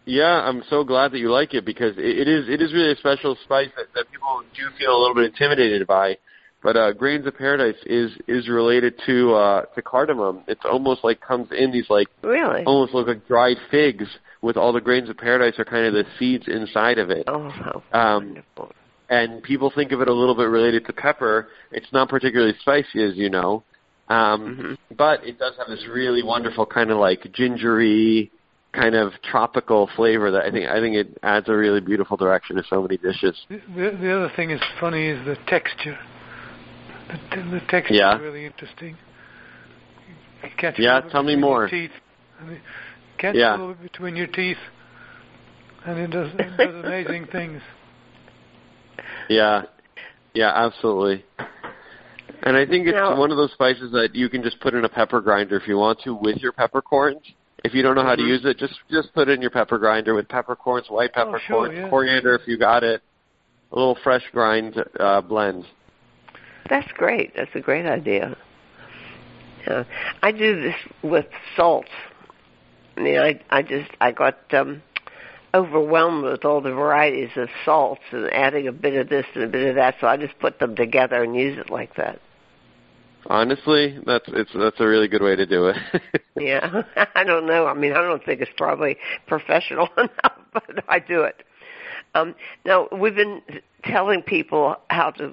yeah, I'm so glad that you like it because it, it is it is really a special spice that, that people do feel a little bit intimidated by. But uh, grains of paradise is is related to uh, to cardamom. It's almost like comes in these like Really? almost look like dried figs with all the grains of paradise are kind of the seeds inside of it. Oh, how Um, wonderful. and people think of it a little bit related to pepper. It's not particularly spicy, as you know, um, Mhm. but it does have this really wonderful kind of like gingery, kind of tropical flavor that I think I think it adds a really beautiful direction to so many dishes. the, the the other thing is funny is the texture. The, the texture Yeah. is really interesting. You catch Yeah, a little bit tell me more. Teeth. And it- catch Yeah. a little bit between your teeth, and it does it does [LAUGHS] amazing things. Yeah, yeah, absolutely. And I think it's Now- one of those spices that you can just put in a pepper grinder if you want to with your peppercorns. If you don't know how to Mhm. use it, just just put it in your pepper grinder with peppercorns, white Oh, peppercorns, sure, yeah. coriander if you got it, a little fresh grind uh, blend. That's great. That's a great idea. Yeah. I do this with salt. I mean, I I just I got um overwhelmed with all the varieties of salts and adding a bit of this and a bit of that, so I just put them together and use it like that. Honestly, that's it's that's a really good way to do it. [LAUGHS] Yeah, [LAUGHS] I don't know. I mean, I don't think it's probably professional [LAUGHS] enough, but I do it. Um, now, we've been telling people how to uh,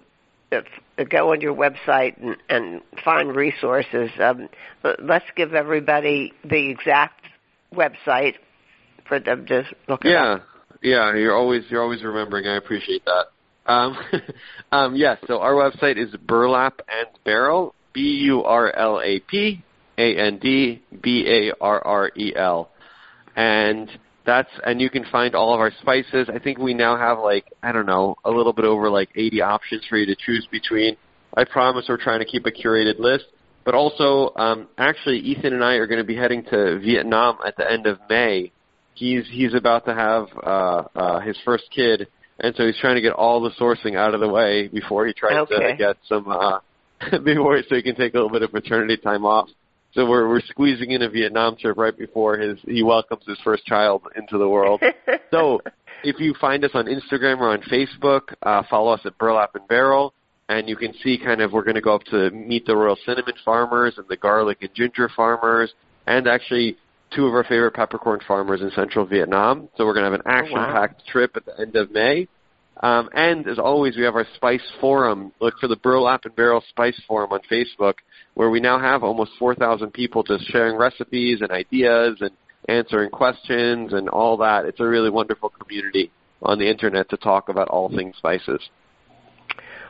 go on your website and, and find resources. Um, let's give everybody the exact website for them to look at. yeah, yeah, you're always you're always remembering. I appreciate that. Um, [LAUGHS] um, yes, so our website is Burlap and Barrel, B U R L A P A N D B A R R E L, and that's and you can find all of our spices. I think we now have like I don't know a little bit over like 80 options for you to choose between. I promise we're trying to keep a curated list. But also, um, actually, Ethan and I are going to be heading to Vietnam at the end of May. He's he's about to have uh, uh, his first kid, and so he's trying to get all the sourcing out of the way before he tries Okay. to get some uh, [LAUGHS] before so he can take a little bit of paternity time off. So we're we're squeezing in a Vietnam trip right before his he welcomes his first child into the world. [LAUGHS] so if you find us on Instagram or on Facebook, uh, follow us at Burlap and Barrel, and you can see kind of we're going to go up to meet the Royal Cinnamon farmers and the garlic and ginger farmers, and actually two of our favorite peppercorn farmers in central Vietnam. So we're going to have an action-packed oh, wow. trip at the end of May. Um, and as always, we have our Spice Forum. Look for the Burlap and Barrel Spice Forum on Facebook, where we now have almost 4,000 people just sharing recipes and ideas and answering questions and all that. It's a really wonderful community on the internet to talk about all things spices.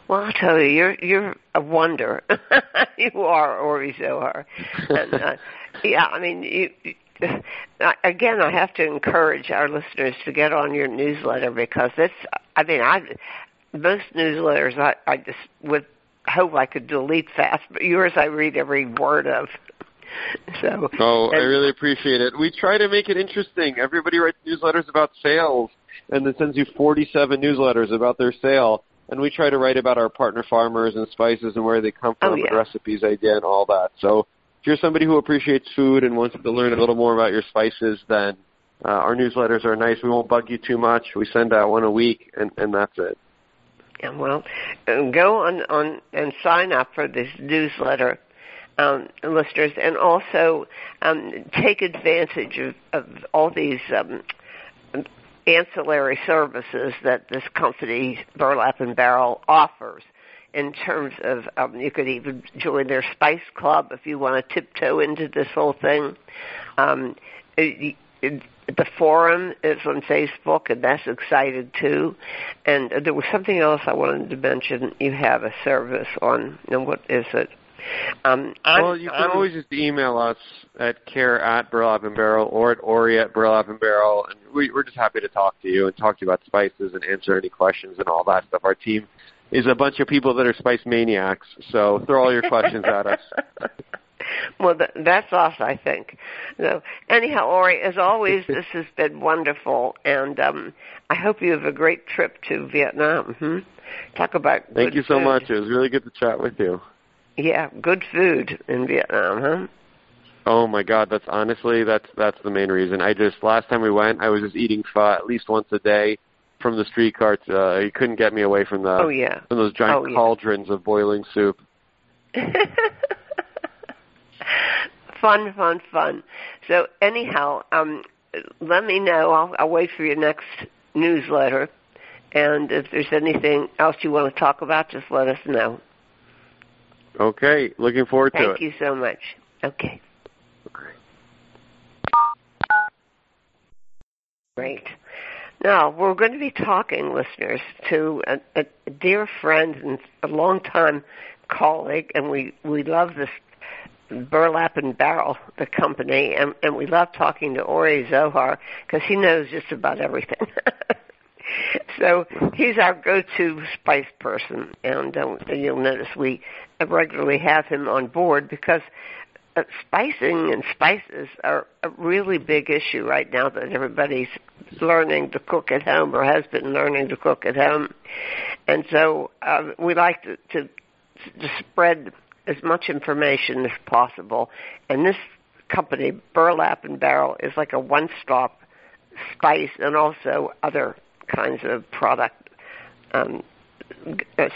Well, I'll tell you, you're you're a wonder. [LAUGHS] you are, Ori Zohar. And, uh, yeah, I mean, you, again, I have to encourage our listeners to get on your newsletter because it's. I mean, I most newsletters I, I just would hope I could delete fast, but yours I read every word of. So. Oh, and, I really appreciate it. We try to make it interesting. Everybody writes newsletters about sales, and then sends you 47 newsletters about their sale. And we try to write about our partner farmers and spices and where they come oh, from, oh, yeah. and recipes I did, and all that. So if you're somebody who appreciates food and wants to learn a little more about your spices, then uh, our newsletters are nice. We won't bug you too much. We send out one a week, and, and that's it. Yeah, well, uh, go on, on and sign up for this newsletter, um, listeners, and also um, take advantage of, of all these um, ancillary services that this company, Burlap and Barrel, offers in terms of um, you could even join their spice club if you want to tiptoe into this whole thing. Um, it, it, the forum is on Facebook, and that's excited too. And there was something else I wanted to mention. You have a service on, and what is it? Um, well, you can I'm, always just email us at care at Burlap and Barrel or at Ori at Burlap and Barrel, and we, we're just happy to talk to you and talk to you about spices and answer any questions and all that stuff. Our team is a bunch of people that are spice maniacs. So throw all your questions at us. [LAUGHS] Well, that's us, I think. So, anyhow, Ori, as always, [LAUGHS] this has been wonderful, and um, I hope you have a great trip to Vietnam. Hmm? Talk about. Thank you so food. much. It was really good to chat with you. Yeah, good food in Vietnam, huh? Oh my God, that's honestly that's that's the main reason. I just last time we went, I was just eating pho at least once a day from the street carts. Uh, you couldn't get me away from the oh yeah from those giant oh, cauldrons yeah. of boiling soup. [LAUGHS] fun, fun, fun. So anyhow, um, let me know. I'll, I'll wait for your next newsletter, and if there's anything else you want to talk about, just let us know. Okay, looking forward Thank to it. Thank you so much. Okay. Okay. Great. Now, we're going to be talking, listeners, to a, a dear friend and a long-time colleague, and we, we love this Burlap and Barrel, the company, and, and we love talking to Ori Zohar because he knows just about everything. [LAUGHS] so he's our go-to spice person, and uh, you'll notice we regularly have him on board because spicing and spices are a really big issue right now that everybody's learning to cook at home or has been learning to cook at home. And so uh, we like to, to, to spread as much information as possible. And this company, Burlap and Barrel, is like a one-stop spice and also other kinds of product um,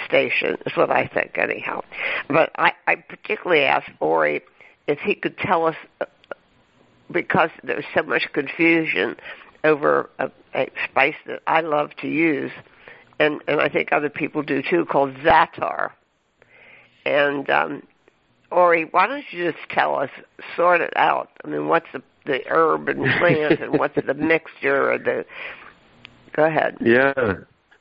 station is what I think anyhow. But I, I particularly asked Ori if he could tell us, uh, because there's so much confusion over a, a spice that I love to use, and, and I think other people do too, called Za'atar. And um, Ori, why don't you just tell us, sort it out? I mean, what's the the herb and [LAUGHS] plant, and what's the mixture? Or the go ahead. Yeah,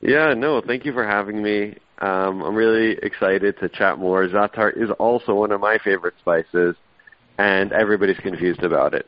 yeah. No, thank you for having me. Um, I'm really excited to chat more. Za'atar is also one of my favorite spices and everybody's confused about it.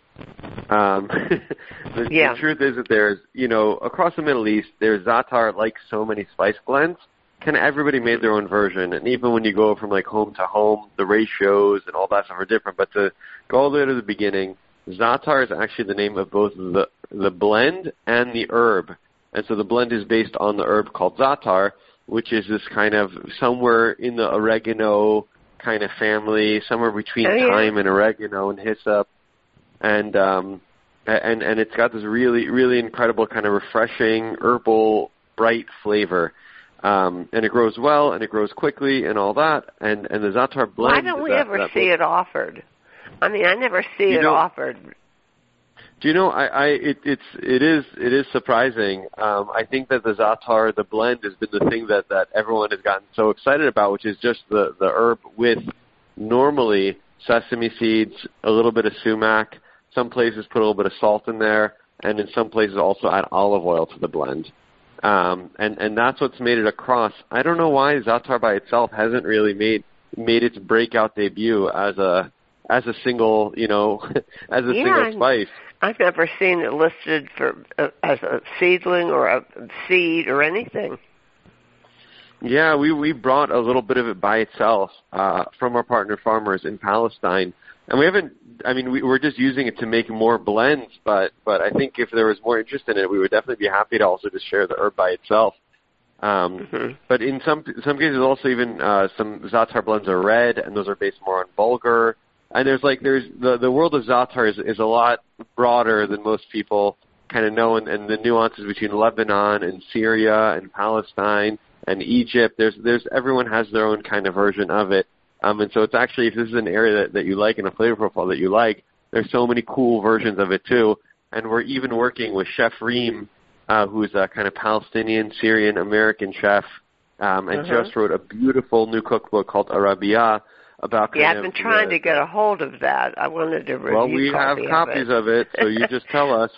Um, [LAUGHS] the, yeah. the truth is that there's, you know, across the Middle East, there's za'atar like so many spice blends. Kind of everybody made their own version, and even when you go from like home to home, the ratios and all that stuff are different. But to go all the way to the beginning, za'atar is actually the name of both the the blend and the herb, and so the blend is based on the herb called za'atar, which is this kind of somewhere in the oregano kind of family, somewhere between oh, yeah. thyme and oregano and hyssop, and um, and and it's got this really really incredible kind of refreshing herbal bright flavor. Um, and it grows well and it grows quickly and all that. And and the za'atar blend. Why don't we that, ever that see it offered? I mean, I never see you it offered. Do you know? I, I it, it's it is it is surprising. Um, I think that the za'atar, the blend, has been the thing that that everyone has gotten so excited about, which is just the the herb with normally sesame seeds, a little bit of sumac. Some places put a little bit of salt in there, and in some places also add olive oil to the blend. Um, and and that's what's made it across. I don't know why za'atar by itself hasn't really made made its breakout debut as a as a single, you know, [LAUGHS] as a yeah, single spice. I've never seen it listed for uh, as a seedling or a seed or anything. Yeah, we we brought a little bit of it by itself uh, from our partner farmers in Palestine, and we haven't. I mean, we, we're just using it to make more blends, but but I think if there was more interest in it, we would definitely be happy to also just share the herb by itself. Um, mm-hmm. But in some some cases, also even uh, some za'atar blends are red, and those are based more on bulgur. And there's like there's the the world of za'atar is, is a lot broader than most people kind of know, and, and the nuances between Lebanon and Syria and Palestine and Egypt. There's there's everyone has their own kind of version of it. Um, and so it's actually if this is an area that, that you like and a flavor profile that you like, there's so many cool versions of it too. And we're even working with Chef Reem, uh, who's a kind of Palestinian Syrian American chef, um, and Uh-huh. just wrote a beautiful new cookbook called Arabiyya about Yeah, I've been trying the- to get a hold of that. I wanted to review it. well, we have copies of of it, so you just tell us.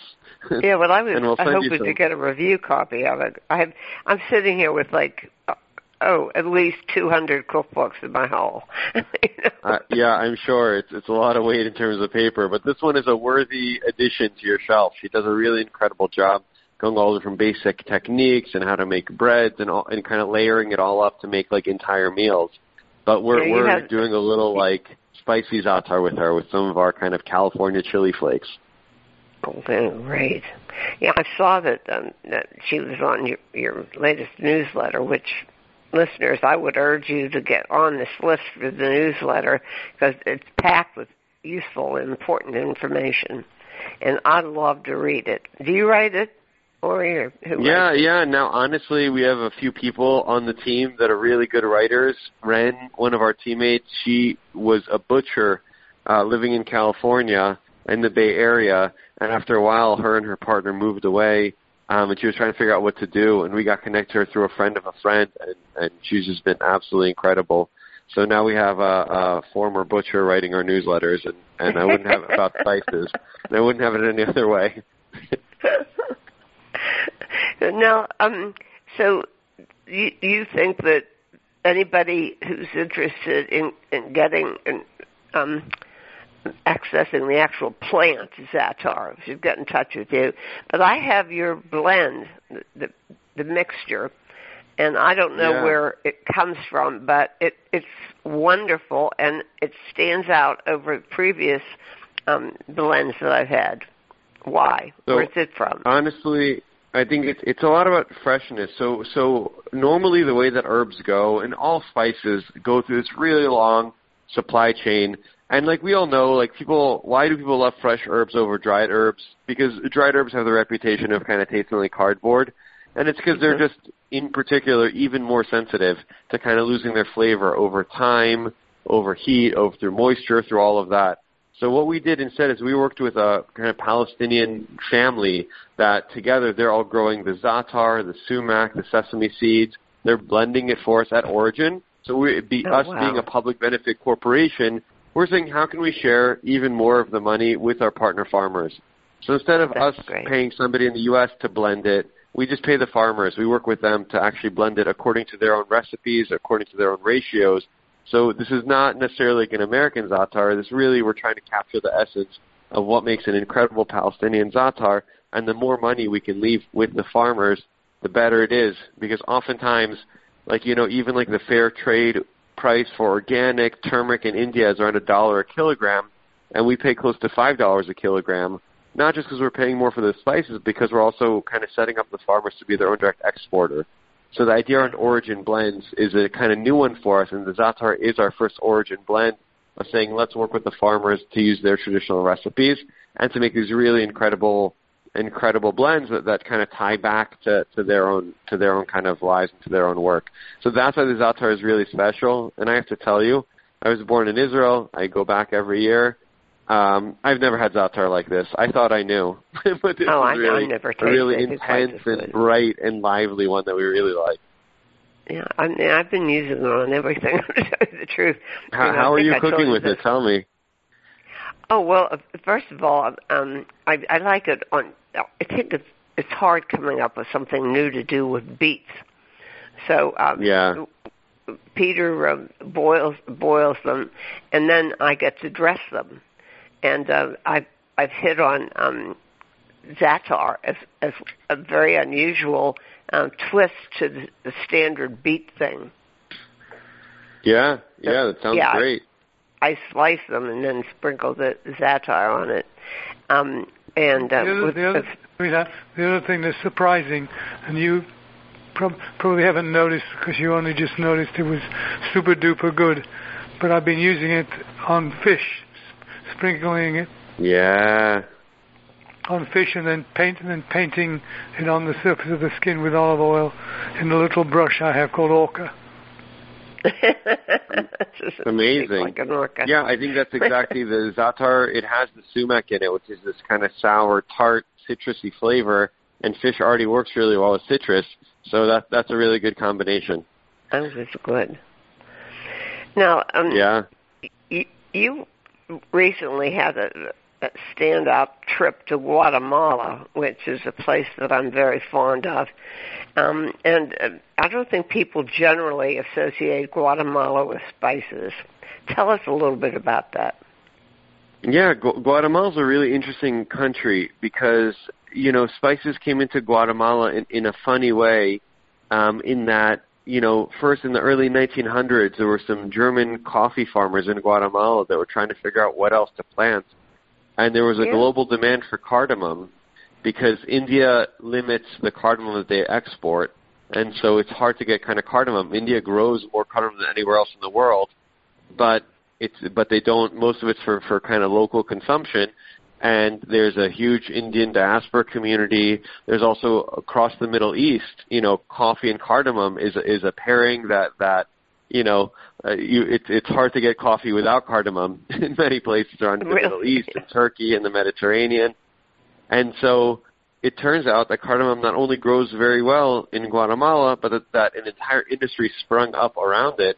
[LAUGHS] yeah, well, I was [LAUGHS] we'll I hoping to get a review copy of it. I have, I'm sitting here with like, uh, oh, at least 200 cookbooks in my hall. [LAUGHS] you know? Uh, yeah, I'm sure it's it's a lot of weight in terms of paper, but this one is a worthy addition to your shelf. She does a really incredible job going all the way from basic techniques and how to make breads and all, and kind of layering it all up to make like entire meals. But we're we're have- doing a little [LAUGHS] like spicy za'atar with her with some of our kind of California chili flakes. Okay, great. Yeah, I saw that um, that she was on your, your latest newsletter, which listeners, I would urge you to get on this list for the newsletter because it's packed with useful and important information, and I'd love to read it. Do you write it, or? Who Yeah, writes yeah. Now, honestly, we have a few people on the team that are really good writers. Ren, one of our teammates, she was a butcher uh, living in California in the Bay Area, and after a while, her and her partner moved away, um, and she was trying to figure out what to do. And we got connected to her through a friend of a friend, and, and she's just been absolutely incredible. So now we have a, a former butcher writing our newsletters, and, and I wouldn't have it about spices, and I wouldn't have it any other way. [LAUGHS] [LAUGHS] now, um, so you you think that anybody who's interested in in getting in, um, accessing the actual plant Zatar should get in touch with you. But I have your blend, the the, the mixture, and I don't know Yeah. where it comes from, but it it's wonderful and it stands out over previous um, blends that I've had. Why? So, Where's it from? Honestly, I think it's it's a lot about freshness. So so normally the way that herbs go and all spices go through this really long supply chain. And like we all know, like people, why do people love fresh herbs over dried herbs? Because dried herbs have the reputation of kind of tasting like cardboard, and it's because they're just, in particular, even more sensitive to kind of losing their flavor over time, over heat, over through moisture, through all of that. So what we did instead is we worked with a kind of Palestinian family that together they're all growing the za'atar, the sumac, the sesame seeds. They're blending it for us at origin. So we, be, Oh, us wow. being a public benefit corporation, we're saying how can we share even more of the money with our partner farmers? So instead of That's us great. paying somebody in the U.S. to blend it, we just pay the farmers. We work with them to actually blend it according to their own recipes, according to their own ratios. So this is not necessarily like an American Zatar. This really we're trying to capture the essence of what makes an incredible Palestinian Zatar. and the more money we can leave with the farmers, the better it is. Because oftentimes, like you know, even like the fair trade price for organic turmeric in India is around a dollar a kilogram, and we pay close to five dollars a kilogram. Not just because we're paying more for the spices, because we're also kind of setting up the farmers to be their own direct exporter. So the idea on origin blends is a kind of new one for us, and the Zatar is our first origin blend of saying let's work with the farmers to use their traditional recipes and to make these really incredible incredible blends that, that kind of tie back to, to their own to their own kind of lives and to their own work. So that's why the Zatar is really special. And I have to tell you, I was born in Israel. I go back every year. Um, I've never had Zaatar like this. I thought I knew, [LAUGHS] but this oh, is really, I never a really it. intense and bright and lively one that we really like. Yeah, I mean, I've been using it on everything. [LAUGHS] to tell you the truth. How, how are you I cooking with this. it? Tell me. Oh well, uh, first of all, um, I, I like it on. I think it's it's hard coming up with something new to do with beets. So um, yeah, Peter um, boils boils them, and then I get to dress them, and uh, I've I've hit on um, za'atar as as a very unusual um, twist to the, the standard beet thing. Yeah, yeah, that sounds yeah, great. I slice them and then sprinkle the zatar on it. Um, and uh, the, other, with, the, other, I mean, uh, the other thing that's surprising, and you prob- probably haven't noticed because you only just noticed it was super duper good, but I've been using it on fish, sprinkling it Yeah. on fish and then paint and then painting it on the surface of the skin with olive oil in a little brush I have called orca. [LAUGHS] Amazing. Like an orca. Yeah, I think that's exactly the za'atar. It has the sumac in it, which is this kind of sour, tart, citrusy flavor, and fish already works really well with citrus. So that that's a really good combination. That was good. Now, um, Yeah. you, you recently had a, a stand-up trip to Guatemala, which is a place that I'm very fond of. Um, and uh, I don't think people generally associate Guatemala with spices. Tell us a little bit about that. Yeah, Gu- Guatemala's a really interesting country because you know spices came into Guatemala in, in a funny way, um, in that you know first in the early 1900s there were some German coffee farmers in Guatemala that were trying to figure out what else to plant, and there was a Yeah. global demand for cardamom because India limits the cardamom that they export, and so it's hard to get kind of cardamom. India grows more cardamom than anywhere else in the world, but it's but they don't. Most of it's for for kind of local consumption. And there's a huge Indian diaspora community. There's also across the Middle East, you know, coffee and cardamom is a, is a pairing that that you know, uh, you, it's it's hard to get coffee without cardamom [LAUGHS] in many places around the Really? Middle East, and Turkey, and the Mediterranean. And so it turns out that cardamom not only grows very well in Guatemala, but that, that an entire industry sprung up around it.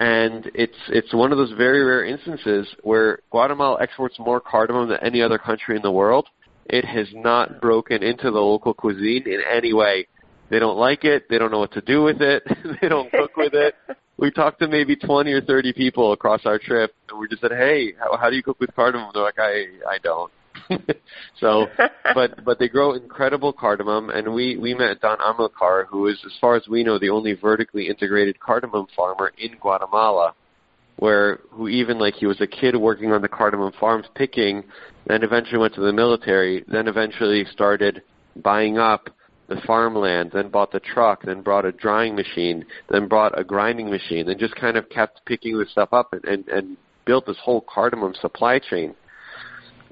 And it's it's one of those very rare instances where Guatemala exports more cardamom than any other country in the world. It has not broken into the local cuisine in any way. They don't like it. They don't know what to do with it. [LAUGHS] they don't cook with it. [LAUGHS] We talked to maybe 20 or 30 people across our trip, and we just said, "Hey, how, how do you cook with cardamom?" They're like, "I I don't." [LAUGHS] so, but but they grow incredible cardamom, and we we met Don Amilcar, who is, as far as we know, the only vertically integrated cardamom farmer in Guatemala, where who even like he was a kid working on the cardamom farms picking, then eventually went to the military, then eventually started buying up the farmland, then bought the truck, then brought a drying machine, then brought a grinding machine, and just kind of kept picking this stuff up and, and, and built this whole cardamom supply chain.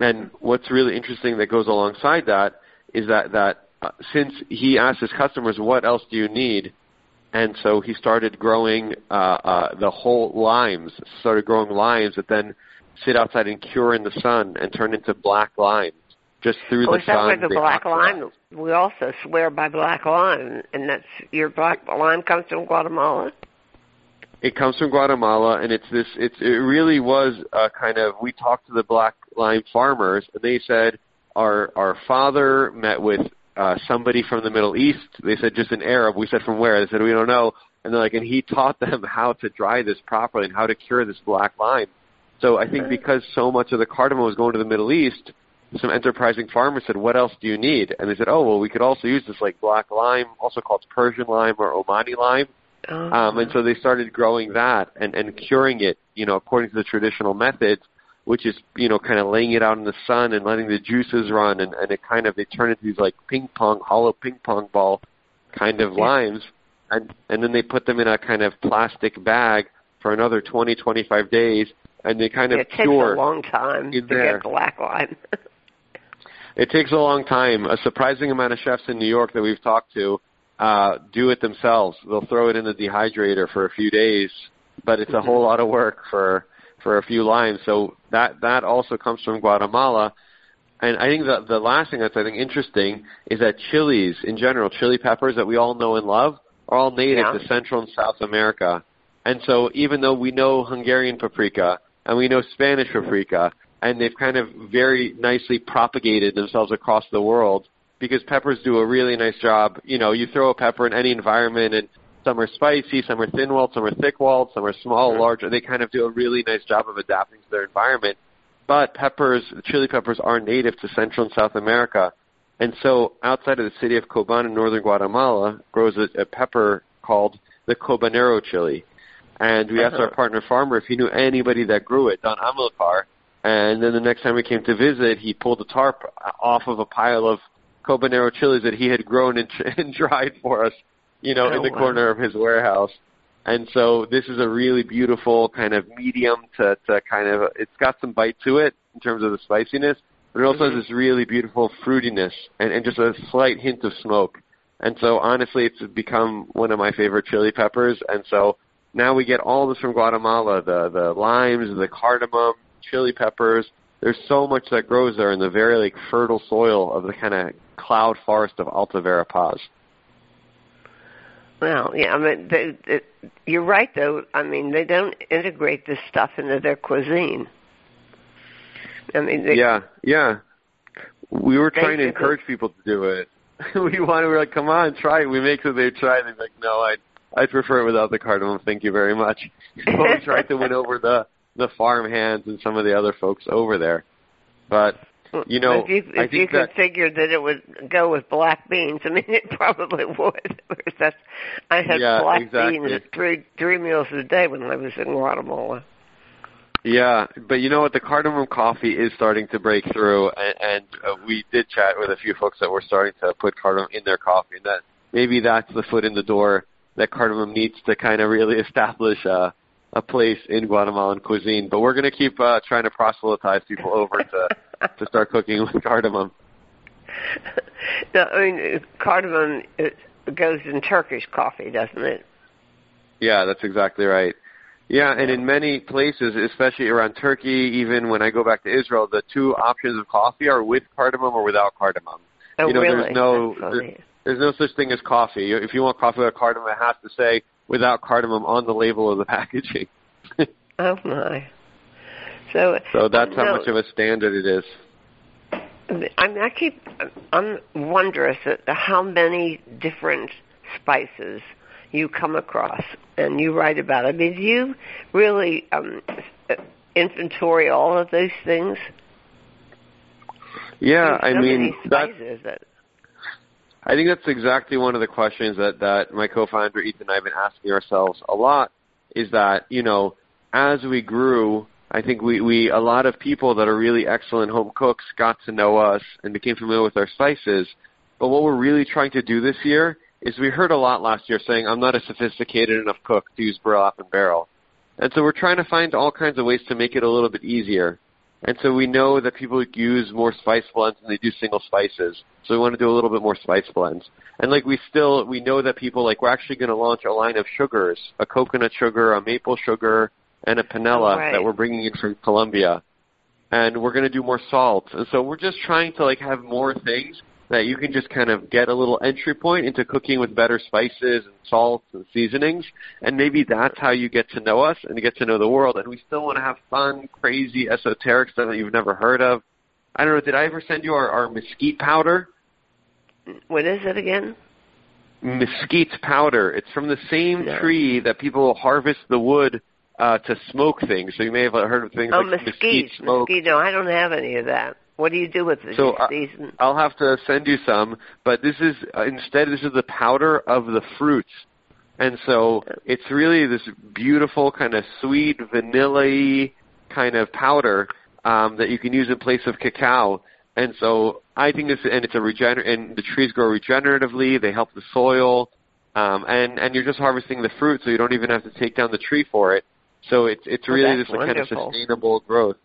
And what's really interesting that goes alongside that is that that uh, since he asked his customers, "What else do you need?" and so he started growing uh, uh, the whole limes. Started growing limes that then sit outside and cure in the sun and turn into black limes just through Oh, the is that sun. where the black lime? We also swear by black lime, and that's your black lime comes from Guatemala. It comes from Guatemala, and it's this. It's it really was a kind of. We talked to the black lime farmers, and they said our our father met with uh, somebody from the Middle East. They said just an Arab. We said from where? They said we don't know. And they're like, and he [LAUGHS] taught them how to dry this properly and how to cure this black lime. So I think because so much of the cardamom was going to the Middle East, some enterprising farmers said, "What else do you need?" And they said, "Oh, well, we could also use this like black lime, also called Persian lime or Omani lime." Oh. Um, and so they started growing that and, and curing it, you know, according to the traditional methods, which is, you know, kind of laying it out in the sun and letting the juices run, and, and it kind of they turn into these like ping pong, hollow ping pong ball kind of limes. and and then they put them in a kind of plastic bag for another 20, 25 days, and they kind of it cure. takes a long time to there. get black lime. [LAUGHS] it takes a long time. A surprising amount of chefs in New York that we've talked to uh, do it themselves. They'll throw it in the dehydrator for a few days, but it's a Mm-hmm. whole lot of work for for a few limes. So that that also comes from Guatemala. And I think that the last thing that's I think interesting is that chilies in general, chili peppers that we all know and love, are all native Yeah. to Central and South America. And so even though we know Hungarian paprika and we know Spanish paprika, and they've kind of very nicely propagated themselves across the world because peppers do a really nice job. You know, you throw a pepper in any environment and some are spicy, some are thin-walled, some are thick-walled, some are small, mm-hmm. large. They kind of do a really nice job of adapting to their environment. But peppers, chili peppers, are native to Central and South America. And so outside of the city of Coban in northern Guatemala grows a, a pepper called the Cobanero chili. And we asked our uh-huh. partner farmer if he knew anybody that grew it, Don Amilcar. And then the next time we came to visit, he pulled a tarp off of a pile of Cobanero chilies that he had grown and, [LAUGHS] and dried for us, you know, Oh, in the wow. corner of his warehouse. And so this is a really beautiful kind of medium to, to kind of, it's got some bite to it in terms of the spiciness, but it also Mm-hmm. has this really beautiful fruitiness and, and just a slight hint of smoke. And so honestly, it's become one of my favorite chili peppers. And so now we get all this from Guatemala, the, the limes, the cardamom, chili peppers. There's so much that grows there in the very like fertile soil of the kind of cloud forest of Alta Verapaz. Well, yeah, I mean, they, they, you're right though. I mean, they don't integrate this stuff into their cuisine. I mean, they, yeah, yeah. We were trying to encourage people to do it. [LAUGHS] we wanted, we were like, come on, try it. We make sure they try it. They're like, no, I I prefer it without the cardamom. Thank you very much. but [LAUGHS] we tried to win over the the farm hands and some of the other folks over there. But you know, if you, I if you think that configured that it would go with black beans, I mean, [LAUGHS] it probably would. That's, I had Yeah, black exactly. beans three three meals a day when I was in Guatemala. Yeah, but you know what? The cardamom coffee is starting to break through, and, and uh, we did chat with a few folks that were starting to put cardamom in their coffee, and that maybe that's the foot in the door that cardamom needs to kind of really [LAUGHS] establish a, a place in Guatemalan cuisine. But we're going to keep uh, trying to proselytize people over to [LAUGHS] to start cooking with cardamom. no, I mean, cardamom it goes in Turkish coffee, doesn't it? Yeah, that's exactly right. Yeah, and in many places, especially around Turkey, even when I go back to Israel, the two options of coffee are with cardamom or without cardamom. Oh, you know, really? there's no there's no such thing as coffee. If you want coffee without cardamom, it has to say without cardamom on the label of the packaging. [LAUGHS] Oh my. So, so that's how no, much of a standard it is. I mean, I keep, I'm wondrous at how many different spices you come across and you write about. I mean, do you really um, inventory all of those things? Yeah, There's I mean many that that I think that's exactly one of the questions that, that my co-founder Ethan and I have been asking ourselves a lot is that, you know, as we grew, I think we, we a lot of people that are really excellent home cooks got to know us and became familiar with our spices. But what we're really trying to do this year is we heard a lot last year saying, I'm not a sophisticated enough cook to use burlap and barrel. And so we're trying to find all kinds of ways to make it a little bit easier. And so we know that people use more spice blends than they do single spices. So we want to do a little bit more spice blends. And like we still, we know that people, like we're actually going to launch a line of sugars, a coconut sugar, a maple sugar, and a panela Right. that we're bringing in from Colombia. And we're going to do more salt. And so we're just trying to like have more things that you can just kind of get a little entry point into cooking with better spices and salts and seasonings. And maybe that's how you get to know us and get to know the world. And we still want to have fun, crazy, esoteric stuff that you've never heard of. I don't know, did I ever send you our, our mesquite powder? what is it again? Mesquite powder. It's from the same No. tree that people harvest the wood uh, to smoke things. So you may have heard of things oh, like mesquite. smoke. Mesquite. No, I don't have any of that. What do you do with it? So, uh, season? I'll have to send you some, but this is uh, instead this is the powder of the fruits. And so it's really this beautiful kind of sweet vanilla y kind of powder um, that you can use in place of cacao. And so I think this, and it's a regener, and the trees grow regeneratively. They help the soil, um, and and you're just harvesting the fruit, so you don't even have to take down the tree for it. So it's it's oh, really just a kind of sustainable growth.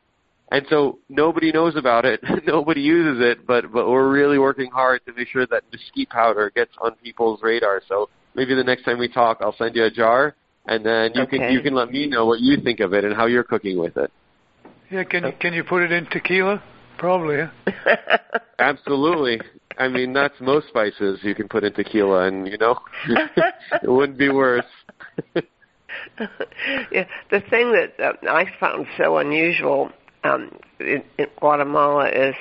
And so nobody knows about it, [LAUGHS] nobody uses it, but but we're really working hard to make sure that mesquite powder gets on people's radar. So maybe the next time we talk, I'll send you a jar, and then you okay. can you can let me know what you think of it and how you're cooking with it. Yeah, can you can you put it in tequila? Probably. Yeah? [LAUGHS] Absolutely. I mean, that's most spices you can put in tequila, and you know, [LAUGHS] it wouldn't be worse. yeah, the thing that uh, I found so unusual um, in, in Guatemala is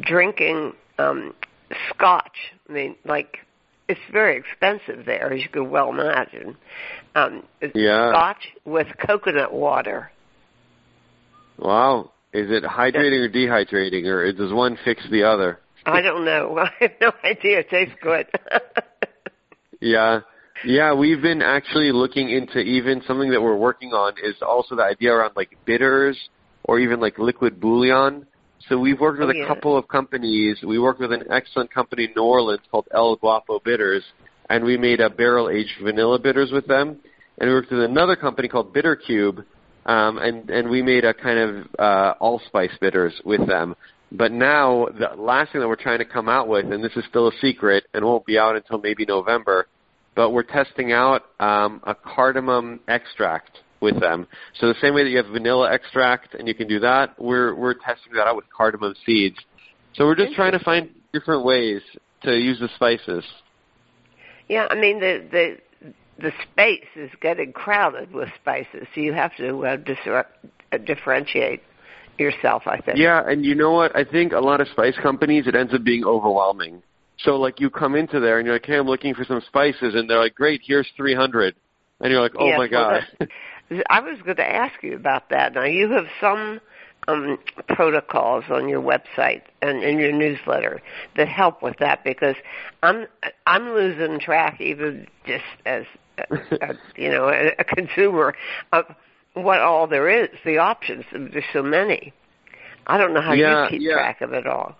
drinking um, scotch. I mean, like it's very expensive there, as you could well imagine. Um, yeah. Scotch with coconut water. Wow. Is it hydrating or dehydrating, or does one fix the other? I don't know. [LAUGHS] I have no idea. It tastes good. [LAUGHS] yeah. Yeah, we've been actually looking into even something that we're working on is also the idea around like bitters or even like liquid bouillon. So we've worked with oh, a couple of companies. We worked with an excellent company in New Orleans called El Guapo Bitters, and we made a barrel aged vanilla bitters with them. And we worked with another company called Bitter Cube, um, and and we made a kind of uh, allspice bitters with them. But now the last thing that we're trying to come out with, and this is still a secret and won't be out until maybe November, but we're testing out um, a cardamom extract with them. So the same way that you have vanilla extract and you can do that, we're we're testing that out with cardamom seeds. So we're just trying to find different ways to use the spices. Yeah, I mean the the the space is getting crowded with spices, so you have to uh, dis- uh, differentiate yourself. I think. Yeah, and you know what? I think a lot of spice companies it ends up being overwhelming. So like you come into there and you're like, hey, I'm looking for some spices, and they're like, great, here's 300, and you're like, oh yes, my god. [LAUGHS] I was going to ask you about that. Now you have some um, protocols on your website and in your newsletter that help with that because I'm I'm losing track even just as, as [LAUGHS] you know a, a consumer of what all there is, the options. There's so many. I don't know how yeah, you keep yeah. track of it all.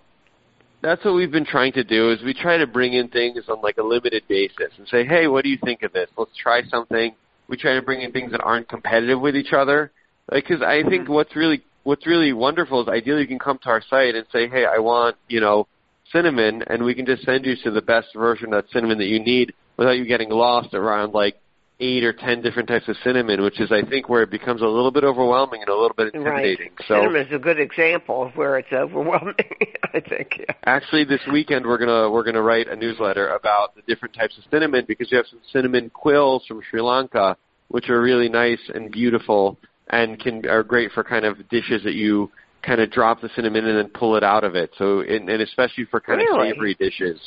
That's what we've been trying to do is we try to bring in things on like a limited basis and say, hey, what do you think of this? Let's try something. We try to bring in things that aren't competitive with each other. Because I think mm-hmm. what's really what's really wonderful is ideally you can come to our site and say, hey, I want you know cinnamon, and we can just send you to the best version of that cinnamon that you need without you getting lost around like eight or ten different types of cinnamon, which is I think where it becomes a little bit overwhelming and a little bit intimidating. Right. So cinnamon is a good example of where it's overwhelming. [LAUGHS] I think. Yeah. actually, this weekend we're gonna we're gonna write a newsletter about the different types of cinnamon because you have some cinnamon quills from Sri Lanka, which are really nice and beautiful and can are great for kind of dishes that you kind of drop the cinnamon in and then pull it out of it. So and, and especially for kind Really? of savory dishes,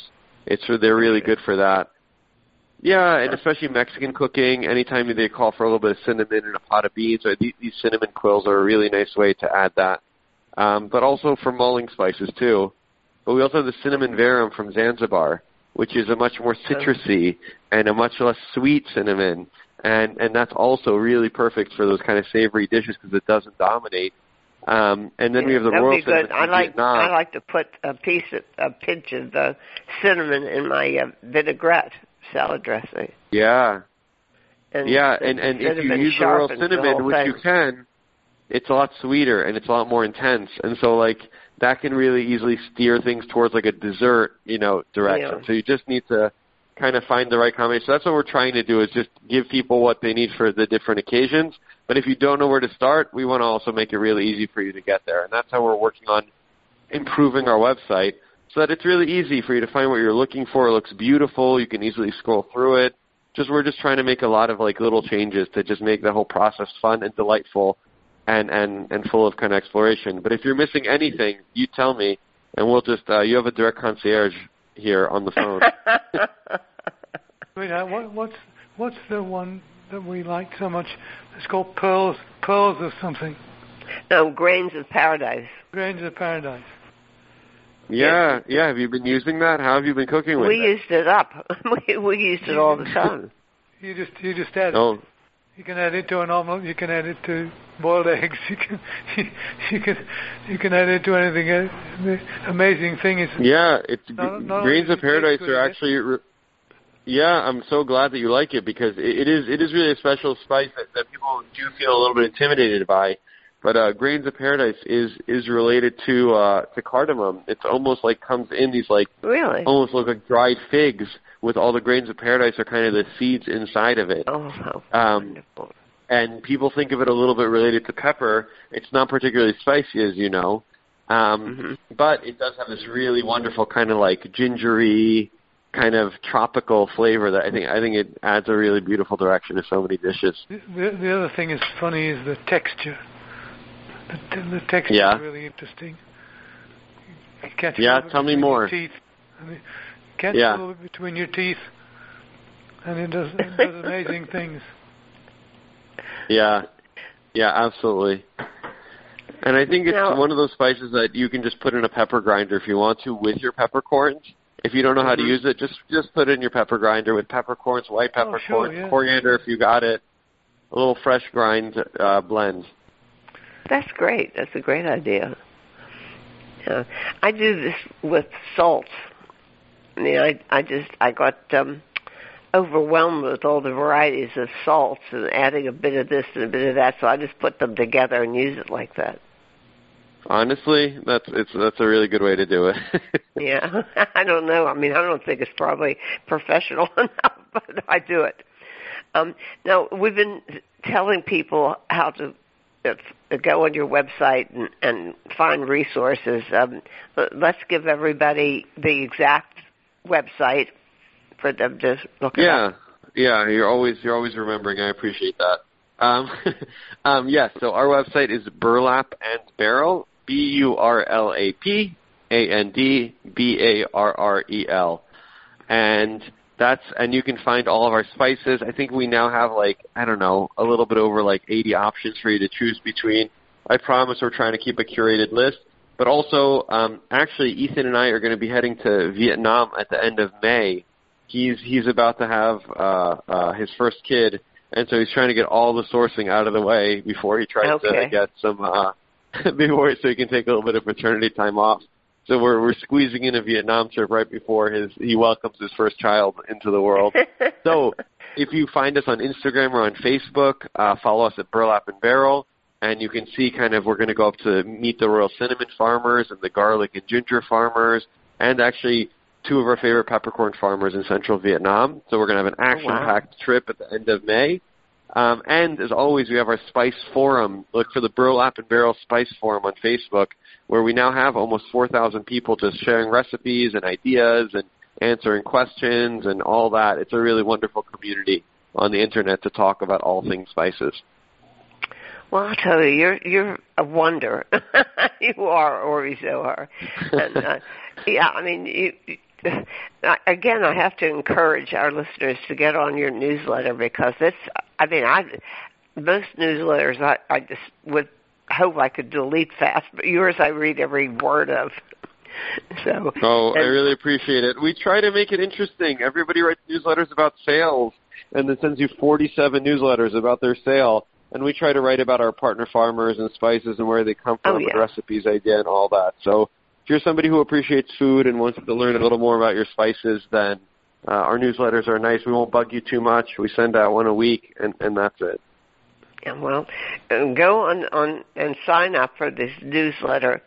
it's they're really good for that. Yeah, and especially Mexican cooking. Anytime they call for a little bit of cinnamon in a pot of beans, or these, these cinnamon quills are a really nice way to add that. Um, but also for mulling spices too. But we also have the cinnamon verum from Zanzibar, which is a much more citrusy and a much less sweet cinnamon, and and that's also really perfect for those kind of savory dishes because it doesn't dominate. Um, and then we have the That'd royal be good. cinnamon I like Vietnam. I like to put a piece of a pinch of the cinnamon in my uh, vinaigrette salad dressing. Yeah, And yeah, and and if you use the the cinnamon, whole which you can, it's a lot sweeter and it's a lot more intense, and so like that can really easily steer things towards like a dessert, you know, direction. Yeah. So you just need to kind of find the right combination. So that's what we're trying to do is just give people what they need for the different occasions. But if you don't know where to start, we want to also make it really easy for you to get there, and that's how we're working on improving our website so that it's really easy for you to find what you're looking for. It looks beautiful. You can easily scroll through it. Just we're just trying to make a lot of like little changes to just make the whole process fun and delightful and and and full of kind of exploration. But if you're missing anything, you tell me and we'll just uh, you have a direct concierge here on the phone. [LAUGHS] Wait, uh, what, what's what's the one that we like so much? It's called pearls, pearls of something. no grains of paradise. Grains of paradise. Yeah, yeah. Have you been using that? How have you been cooking with We it? We used it up. [LAUGHS] we we used it all the [LAUGHS] time. You just you just add it. Oh, You can add it to an omelet. You can add it to boiled [LAUGHS] eggs. You can you can you can add it to anything. Uh, The amazing thing is yeah. It's Not- not only of it paradise are actually. Re- Yeah, I'm so glad that you like it because it, it is it is really a special spice that, that people do feel a little bit intimidated by. But uh, grains of paradise is is related to uh, to cardamom. It's almost like comes in these like really almost look like dried figs with all the grains of paradise are kind of the seeds inside of it. Oh, how Um, wonderful! and people think of it a little bit related to pepper. It's not particularly spicy, as you know, um, Mhm. but it does have this really wonderful kind of like gingery, kind of tropical flavor that I think I think it adds a really beautiful direction to so many dishes. The, the, the other thing is funny is the texture. The, the texture Yeah. is really interesting. You catch a Yeah, little bit tell me more. Teeth. I mean, catch Yeah. a little bit between your teeth, and it does, it does [LAUGHS] amazing things. Yeah, yeah, absolutely. And I think it's Now- one of those spices that you can just put in a pepper grinder if you want to with your peppercorns. If you don't know how to Mhm. use it, just just put it in your pepper grinder with peppercorns, white Oh, peppercorns, sure, yeah. coriander if you got it, a little fresh grind uh, blend. That's great. That's a great idea. Yeah. I do this with salts. I mean, I I just I got um overwhelmed with all the varieties of salts and adding a bit of this and a bit of that, so I just put them together and use it like that. Honestly, that's it's that's a really good way to do it. [LAUGHS] Yeah, [LAUGHS] I don't know. I mean, I don't think it's probably professional [LAUGHS] enough, but I do it. Um, now we've been telling people how to uh, go on your website and, and find resources. Um, let's give everybody the exact website for them to look at. yeah, yeah, you're always you're always remembering. I appreciate that. Um, [LAUGHS] um, yes, so our website is Burlap and Barrel, B U R L A P A N D B A R R E L, and that's and you can find all of our spices. I think we now have like I don't know a little bit over like 80 options for you to choose between. I promise we're trying to keep a curated list. But also, um, actually, Ethan and I are going to be heading to Vietnam at the end of May. He's he's about to have uh, uh, his first kid, and so he's trying to get all the sourcing out of the way before he tries Okay. to get some uh, [LAUGHS] before so he can take a little bit of paternity time off. So we're we're squeezing in a Vietnam trip right before his he welcomes his first child into the world. [LAUGHS] so if you find us on Instagram or on Facebook, uh, follow us at Burlap and Barrel, and you can see kind of we're going to go up to meet the Royal Cinnamon farmers and the garlic and ginger farmers, and actually two of our favorite peppercorn farmers in central Vietnam. So we're going to have an action-packed trip at the end of May. Um, and as always, we have our Spice Forum. Look for the Burlap and Barrel Spice Forum on Facebook, where we now have almost 4,000 people just sharing recipes and ideas and answering questions and all that. It's a really wonderful community on the internet to talk about all things spices. Well, I'll tell you, you're you're a wonder. [LAUGHS] you are, or you so are. And, uh, [LAUGHS] yeah, I mean, you, you- again, I have to encourage our listeners to get on your newsletter because it's. I mean, I most newsletters I, I just would hope I could delete fast, but yours I read every word of. [LAUGHS] So. Oh, I really appreciate it. We try to make it interesting. Everybody writes newsletters about sales and then sends you 47 newsletters about their sale. And we try to write about our partner farmers and spices and where they come oh, from Oh, and recipes did and all that. So if you're somebody who appreciates food and wants to learn a little more about your spices, then uh, our newsletters are nice. We won't bug you too much. We send out one a week, and, and that's it. Yeah, well, uh, go on on and sign up for this newsletter,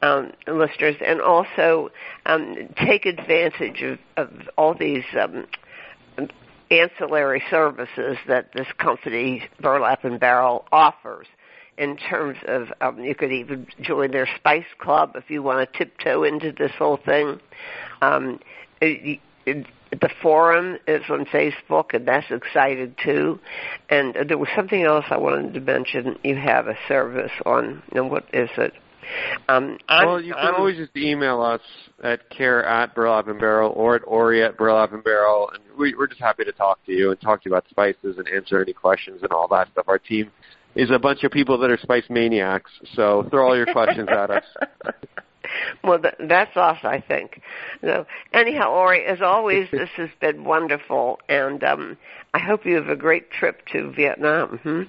um, listeners, and also um, take advantage of, of all these um, ancillary services that this company, Burlap and Barrel, offers. In terms of, um, you could even join their Spice Club if you want to tiptoe into this whole thing. Um, it, the forum is on Facebook, and that's excited too. And there was something else I wanted to mention. You have a service on, and what is it? Um, I'm, well, you can I'm, always just email us at care at Burlap and Barrel or at Ori at Burlap and Barrel, and we, we're just happy to talk to you and talk to you about spices and answer any questions and all that stuff. Our team is a bunch of people that are spice maniacs, so throw all your questions at us. [LAUGHS] [LAUGHS] well, th- that's us, I think. So, anyhow, Ori, as always, [LAUGHS] this has been wonderful, and um, I hope you have a great trip to Vietnam. Hmm?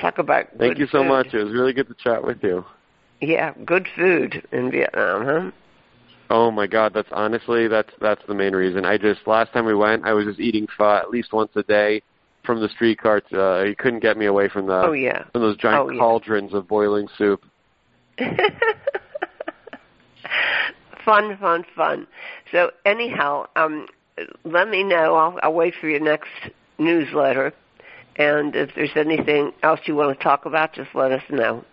Talk about Thank you so food. much. It was really good to chat with you. Yeah, good food in Vietnam, huh? Oh my God, that's honestly that's that's the main reason. I just last time we went, I was just eating pho at least once a day from the street carts. Uh, you couldn't get me away from the oh yeah from those giant oh, cauldrons yeah. of boiling soup. [LAUGHS] [LAUGHS] fun, fun, fun. So anyhow, um, let me know. I'll, I'll wait for your next newsletter, and if there's anything else you want to talk about, just let us know.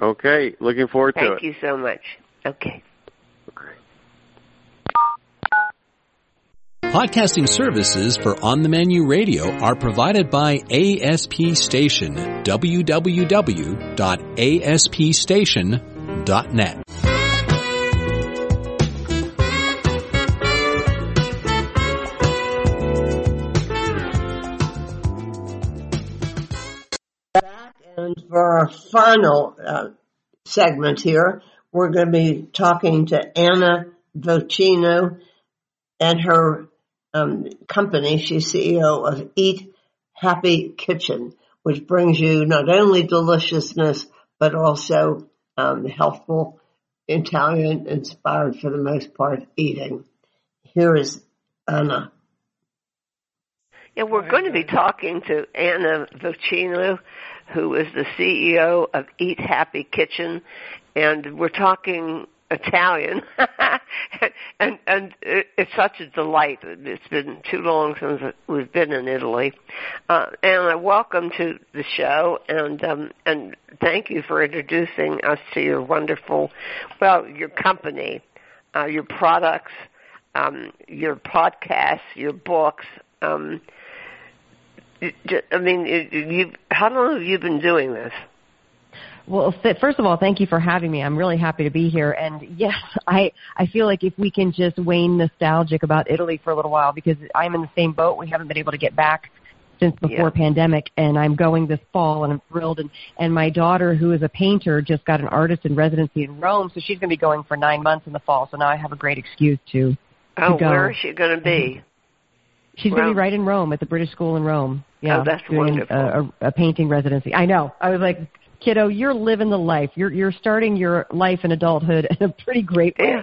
Okay, looking forward Thank to it. Thank you so much. Okay. Okay. Podcasting services for On the Menu Radio are provided by ASP Station, www.aspstation.net. for our final uh, segment here, we're going to be talking to Anna Vocino and her um, company. She's CEO of Eat Happy Kitchen, which brings you not only deliciousness but also um, healthful, Italian inspired for the most part eating. Here is Anna. Yeah, we're going to be talking to Anna Vocino, who is the CEO of Eat Happy Kitchen, and we're talking Italian, [LAUGHS] and and it's such a delight. It's been too long since we've been in Italy, uh, and I welcome to the show, and um, and thank you for introducing us to your wonderful, well, your company, uh, your products, um, your podcasts, your books. Um, I mean, you. How long have you been doing this? Well, first of all, thank you for having me. I'm really happy to be here. And yes, [LAUGHS] I I feel like if we can just wane nostalgic about Italy for a little while because I'm in the same boat. We haven't been able to get back since before yeah. pandemic and I'm going this fall and I'm thrilled and and my daughter who is a painter just got an artist in residency in Rome so she's going to be going for 9 months in the fall so now I have a great excuse to Oh, to go. where is she going to be? Mm-hmm. She's going to be right in Rome at the British School in Rome. Yeah, oh, that's doing wonderful. A, a, a painting residency. I know. I was like, kiddo, you're living the life. You're you're starting your life in adulthood in a pretty great way, Yeah.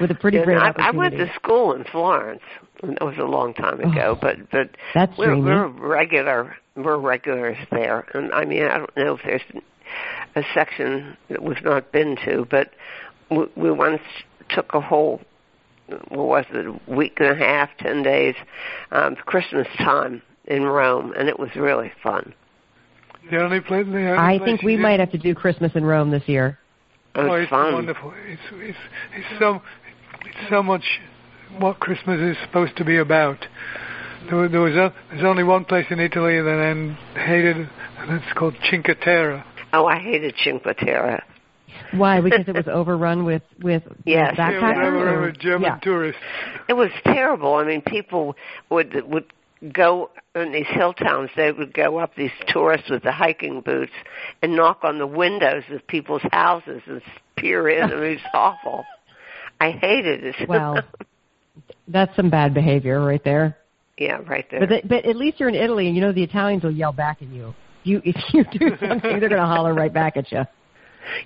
with a pretty Yeah, great I, I went to school in Florence. That was a long time ago, but but That's we're, dreamy. we're regular. We're regulars there, and I mean I don't know if there's a section that we've not been to, but we, we once took a whole what was it, a week and a half, ten days, um, Christmas time in Rome, and it was really fun. The only place. The only I place think we might have to do Christmas in Rome this year. It Oh, it's fun. wonderful. It's it's it's so it's so much what Christmas is supposed to be about. There, was- there was a, there's only one place in Italy that I hated, and it's called Cinque Terre. Oh, I hated Cinque Terre. Why? [LAUGHS] Because it was overrun with with Yes. with Yeah, backpackers. they were German yeah. tourists. It was terrible. I mean, people would would go in these hill towns. They would go up these tourists with the hiking boots and knock on the windows of people's houses and peer in. I mean, it's awful. I hated it. [LAUGHS] Well, that's some bad behavior right there. yeah, right there. But but at least you're in Italy, and you know the Italians will yell back at you. You [LAUGHS] if you do something, they're going to holler right back at you.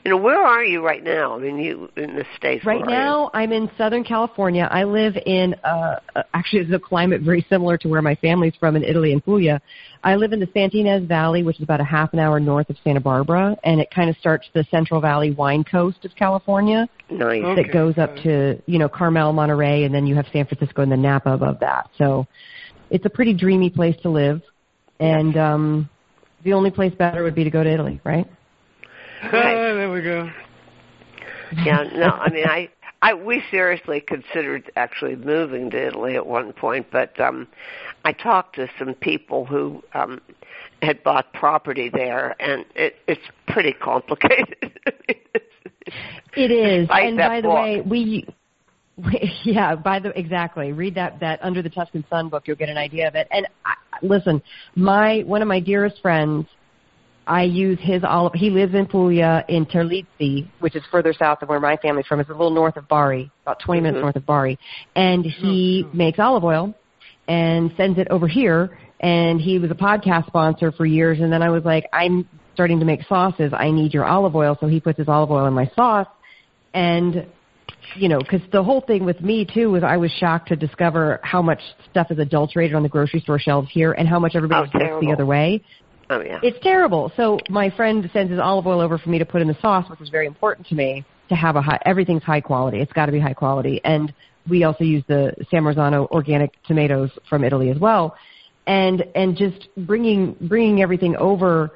You know, where are you right now? I mean, you in the states. Right where you? now, I'm in Southern California. I live in uh uh, actually it's a climate very similar to where my family's from in Italy and Puglia. I live in the Santa Ynez Valley, which is about a half an hour north of Santa Barbara, and it kind of starts the Central Valley wine coast of California Nice. Okay. that goes up to you know Carmel, Monterey, and then you have San Francisco and the Napa above that. So it's a pretty dreamy place to live, and um the only place better would be to go to Italy, right? Right. there we go. yeah, no, I mean, I, I, we seriously considered actually moving to Italy at one point, but um, I talked to some people who um, had bought property there, and it, it's pretty complicated. [LAUGHS] It is. Despite and that by the book. way, we, we [LAUGHS] yeah, by the exactly. Read that that Under the Tuscan Sun book, you'll get an idea of it. And I, listen, my one of my dearest friends, I use his olive. He lives in Puglia in Terlizzi, which is further south of where my family's from. It's a little north of Bari, about 20 minutes Mhm. north of Bari. And he makes olive oil and sends it over here. And he was a podcast sponsor for years. And then I was like, I'm starting to make sauces. I need your olive oil. So he puts his olive oil in my sauce. And you know, because the whole thing with me too was I was shocked to discover how much stuff is adulterated on the grocery store shelves here, and how much everybody oh, the other way. Oh yeah, it's terrible. So my friend sends his olive oil over for me to put in the sauce, which is very important to me to have a high. Everything's high quality. It's got to be high quality, and we also use the San Marzano organic tomatoes from Italy as well, and and just bringing bringing everything over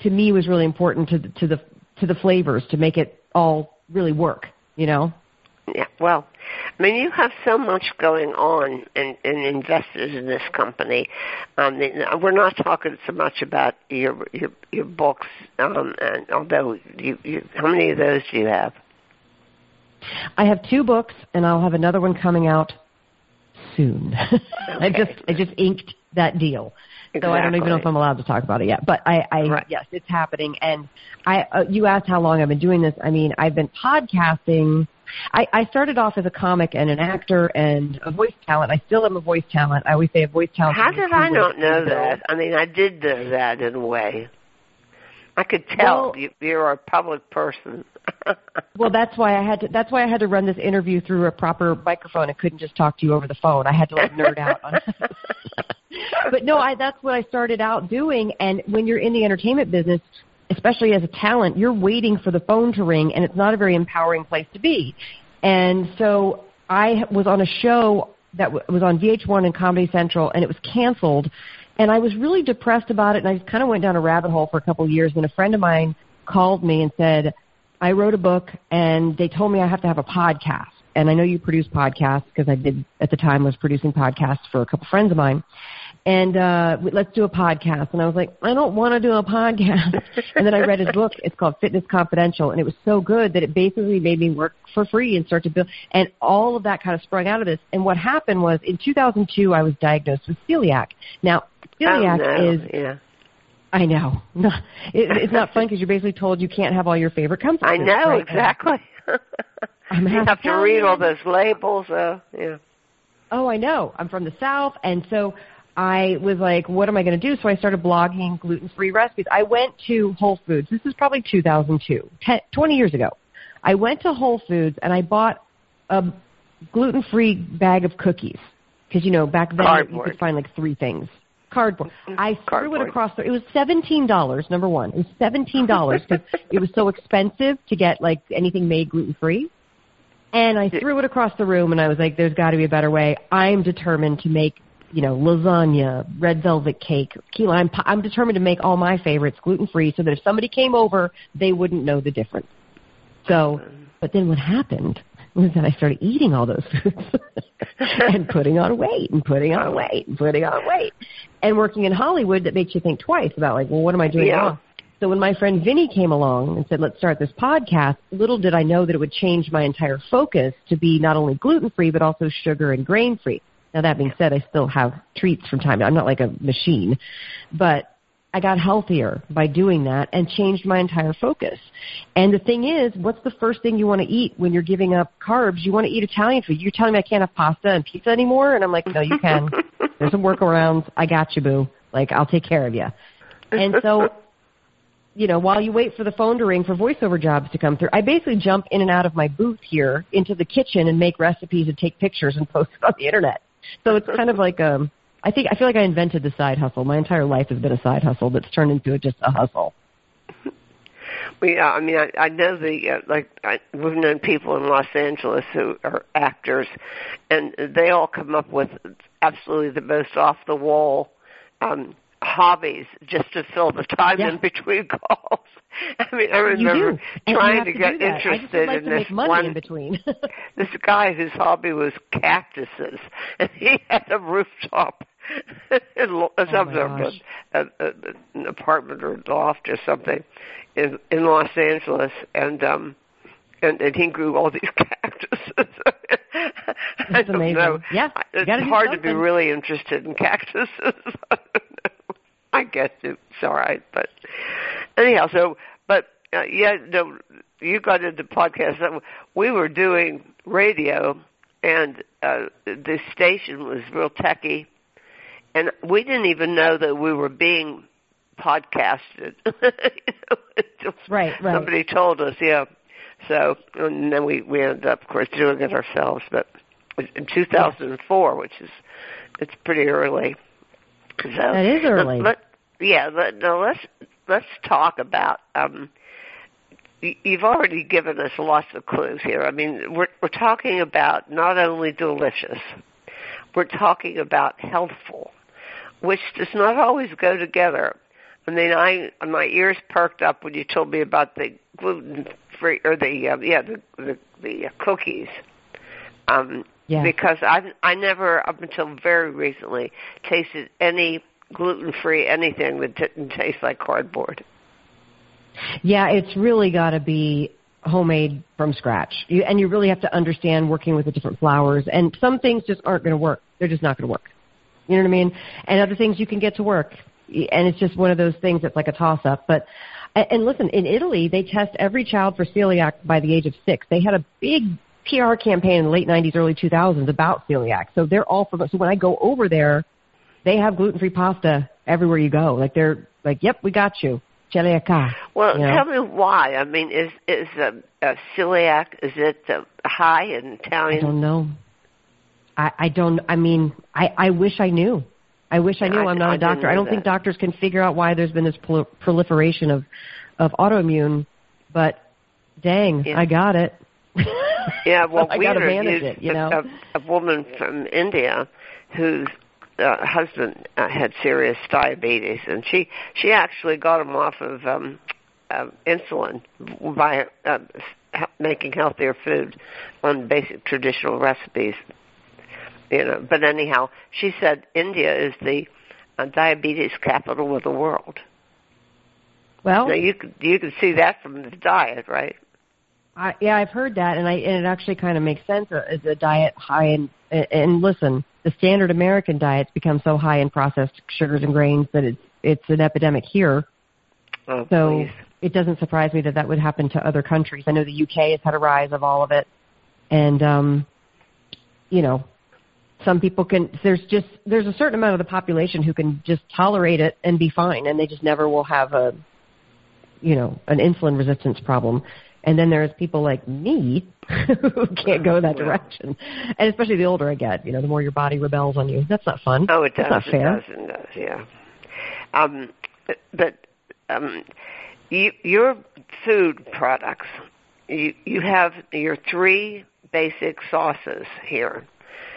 to me was really important to the, to the to the flavors to make it all really work. You know. Yeah, well, I mean, you have so much going on and, and invested in this company. Um, we're not talking so much about your your, your books, um, and although you, you, how many of those do you have? I have two books, and I'll have another one coming out soon. Okay. [LAUGHS] I just I just inked that deal. Exactly. So I don't even know if I'm allowed to talk about it yet. But I, I right. yes, it's happening. And I, uh, you asked how long I've been doing this. I mean, I've been podcasting. I, I started off as a comic and an actor and a voice talent. I still am a voice talent. I always say a voice talent. How did I not know that? I mean, I did know that in a way. I could tell well, you, you're a public person. [LAUGHS] well, that's why I had to. That's why I had to run this interview through a proper microphone. I couldn't just talk to you over the phone. I had to like [LAUGHS] nerd out on. [LAUGHS] but no, I that's what I started out doing. And when you're in the entertainment business, especially as a talent, you're waiting for the phone to ring, and it's not a very empowering place to be. And so I was on a show that was on VH1 and Comedy Central, and it was canceled. And I was really depressed about it, and I kind of went down a rabbit hole for a couple of years. And a friend of mine called me and said, I wrote a book, and they told me I have to have a podcast. And I know you produce podcasts because I did at the time was producing podcasts for a couple friends of mine and uh let's do a podcast and i was like i don't want to do a podcast [LAUGHS] and then i read his book it's called fitness confidential and it was so good that it basically made me work for free and start to build and all of that kind of sprung out of this and what happened was in 2002 i was diagnosed with celiac now celiac oh, no. is yeah I know. No, [LAUGHS] it, it's not fun because you're basically told you can't have all your favorite comfort. I know right exactly. [LAUGHS] I'm you have to read all those labels. Uh, yeah. Oh, I know. I'm from the South, and so I was like, what am I going to do? So I started blogging gluten-free recipes. I went to Whole Foods. This is probably 2002, 10, 20 years ago. I went to Whole Foods and I bought a gluten-free bag of cookies because you know back then Cardboard. you could find like three things. Cardboard. Mm-hmm. I Cardboard. threw it across the. It was seventeen dollars. Number one, it was seventeen dollars because it was so expensive to get like anything made gluten free. And I threw it across the room, and I was like, "There's got to be a better way." I'm determined to make you know, lasagna, red velvet cake, key lime pie. I'm determined to make all my favorites gluten free so that if somebody came over, they wouldn't know the difference. So, but then what happened was that I started eating all those foods [LAUGHS] and putting on weight and putting on weight and putting on weight. And working in Hollywood, that makes you think twice about like, well, what am I doing yeah. wrong? So when my friend Vinny came along and said, let's start this podcast, little did I know that it would change my entire focus to be not only gluten free, but also sugar and grain free. Now that being said, I still have treats from time. I'm not like a machine, but I got healthier by doing that and changed my entire focus. And the thing is, what's the first thing you want to eat when you're giving up carbs? You want to eat Italian food. You're telling me I can't have pasta and pizza anymore? And I'm like, no, you can. [LAUGHS] There's some workarounds. I got you, boo. Like, I'll take care of you. And so, you know, while you wait for the phone to ring for voiceover jobs to come through, I basically jump in and out of my booth here into the kitchen and make recipes and take pictures and post it [LAUGHS] on the internet. So it's kind of like um I think I feel like I invented the side hustle. My entire life has been a side hustle that's turned into just a hustle. Well, yeah, I mean, I, I know the uh, like I, we've known people in Los Angeles who are actors, and they all come up with absolutely the most off the wall um, hobbies just to fill the time yeah. in between [LAUGHS] calls. I mean, I remember trying to, to get interested like in this one. in between. [LAUGHS] [LAUGHS] this guy whose hobby was cactuses, and he had a rooftop in oh something, a, a, a, an apartment or loft or something in in Los Angeles, and um, and and he grew all these cactuses. That's amazing. Know. Yeah, it's hard to be really interested in cactuses. Guess it's all right, but anyhow, so but uh, yeah, no, you got into podcast. We were doing radio, and uh, the station was real techy, and we didn't even know that we were being podcasted. [LAUGHS] right, right. Somebody told us, yeah. So, and then we we ended up, of course, doing it ourselves. But in 2004, which is it's pretty early. So that is early. Let, yeah. Let, now let's let's talk about. um You've already given us lots of clues here. I mean, we're we're talking about not only delicious, we're talking about healthful, which does not always go together. I mean, I my ears perked up when you told me about the gluten free or the uh, yeah the the, the cookies. Um, yeah. Because I I never up until very recently tasted any gluten free anything that didn't taste like cardboard. Yeah, it's really got to be homemade from scratch. You, and you really have to understand working with the different flours. And some things just aren't going to work. They're just not going to work. You know what I mean? And other things you can get to work. And it's just one of those things that's like a toss up. But and listen, in Italy, they test every child for celiac by the age of six. They had a big PR campaign in the late 90s, early 2000s about celiac. So they're all for. So when I go over there, they have gluten-free pasta everywhere you go. Like they're like, "Yep, we got you." Celiac. Well, you know? tell me why. I mean, is is a, a celiac? Is it uh, high in Italian? I don't know. I I don't. I mean, I I wish I knew. I wish I knew. I, I'm not I a doctor. I don't that. think doctors can figure out why there's been this prol- proliferation of of autoimmune. But dang, Yeah. I got it. Yeah, [LAUGHS] well, we gotta interviewed it, you know. a, a woman from India whose uh, husband uh, had serious diabetes, and she she actually got him off of um, uh, insulin by uh, making healthier food on basic traditional recipes. You know, but anyhow, she said India is the uh, diabetes capital of the world. Well, you could you can see that from the diet, right? I, yeah, I've heard that, and I and it actually kind of makes sense. Uh, It's a diet high in and listen, the standard American diet's become so high in processed sugars and grains that it's it's an epidemic here. Oh, So please. it doesn't surprise me that that would happen to other countries. I know the UK has had a rise of all of it, and um, you know, some people can. There's just there's a certain amount of the population who can just tolerate it and be fine, and they just never will have a, you know, an insulin resistance problem. And then there's people like me [LAUGHS] who can't go that direction, and especially the older I get, you know, the more your body rebels on you. That's not fun. Oh, it does. That's not fair. It does. It does. Yeah. Um, but um, you, your food products, you you have your three basic sauces here.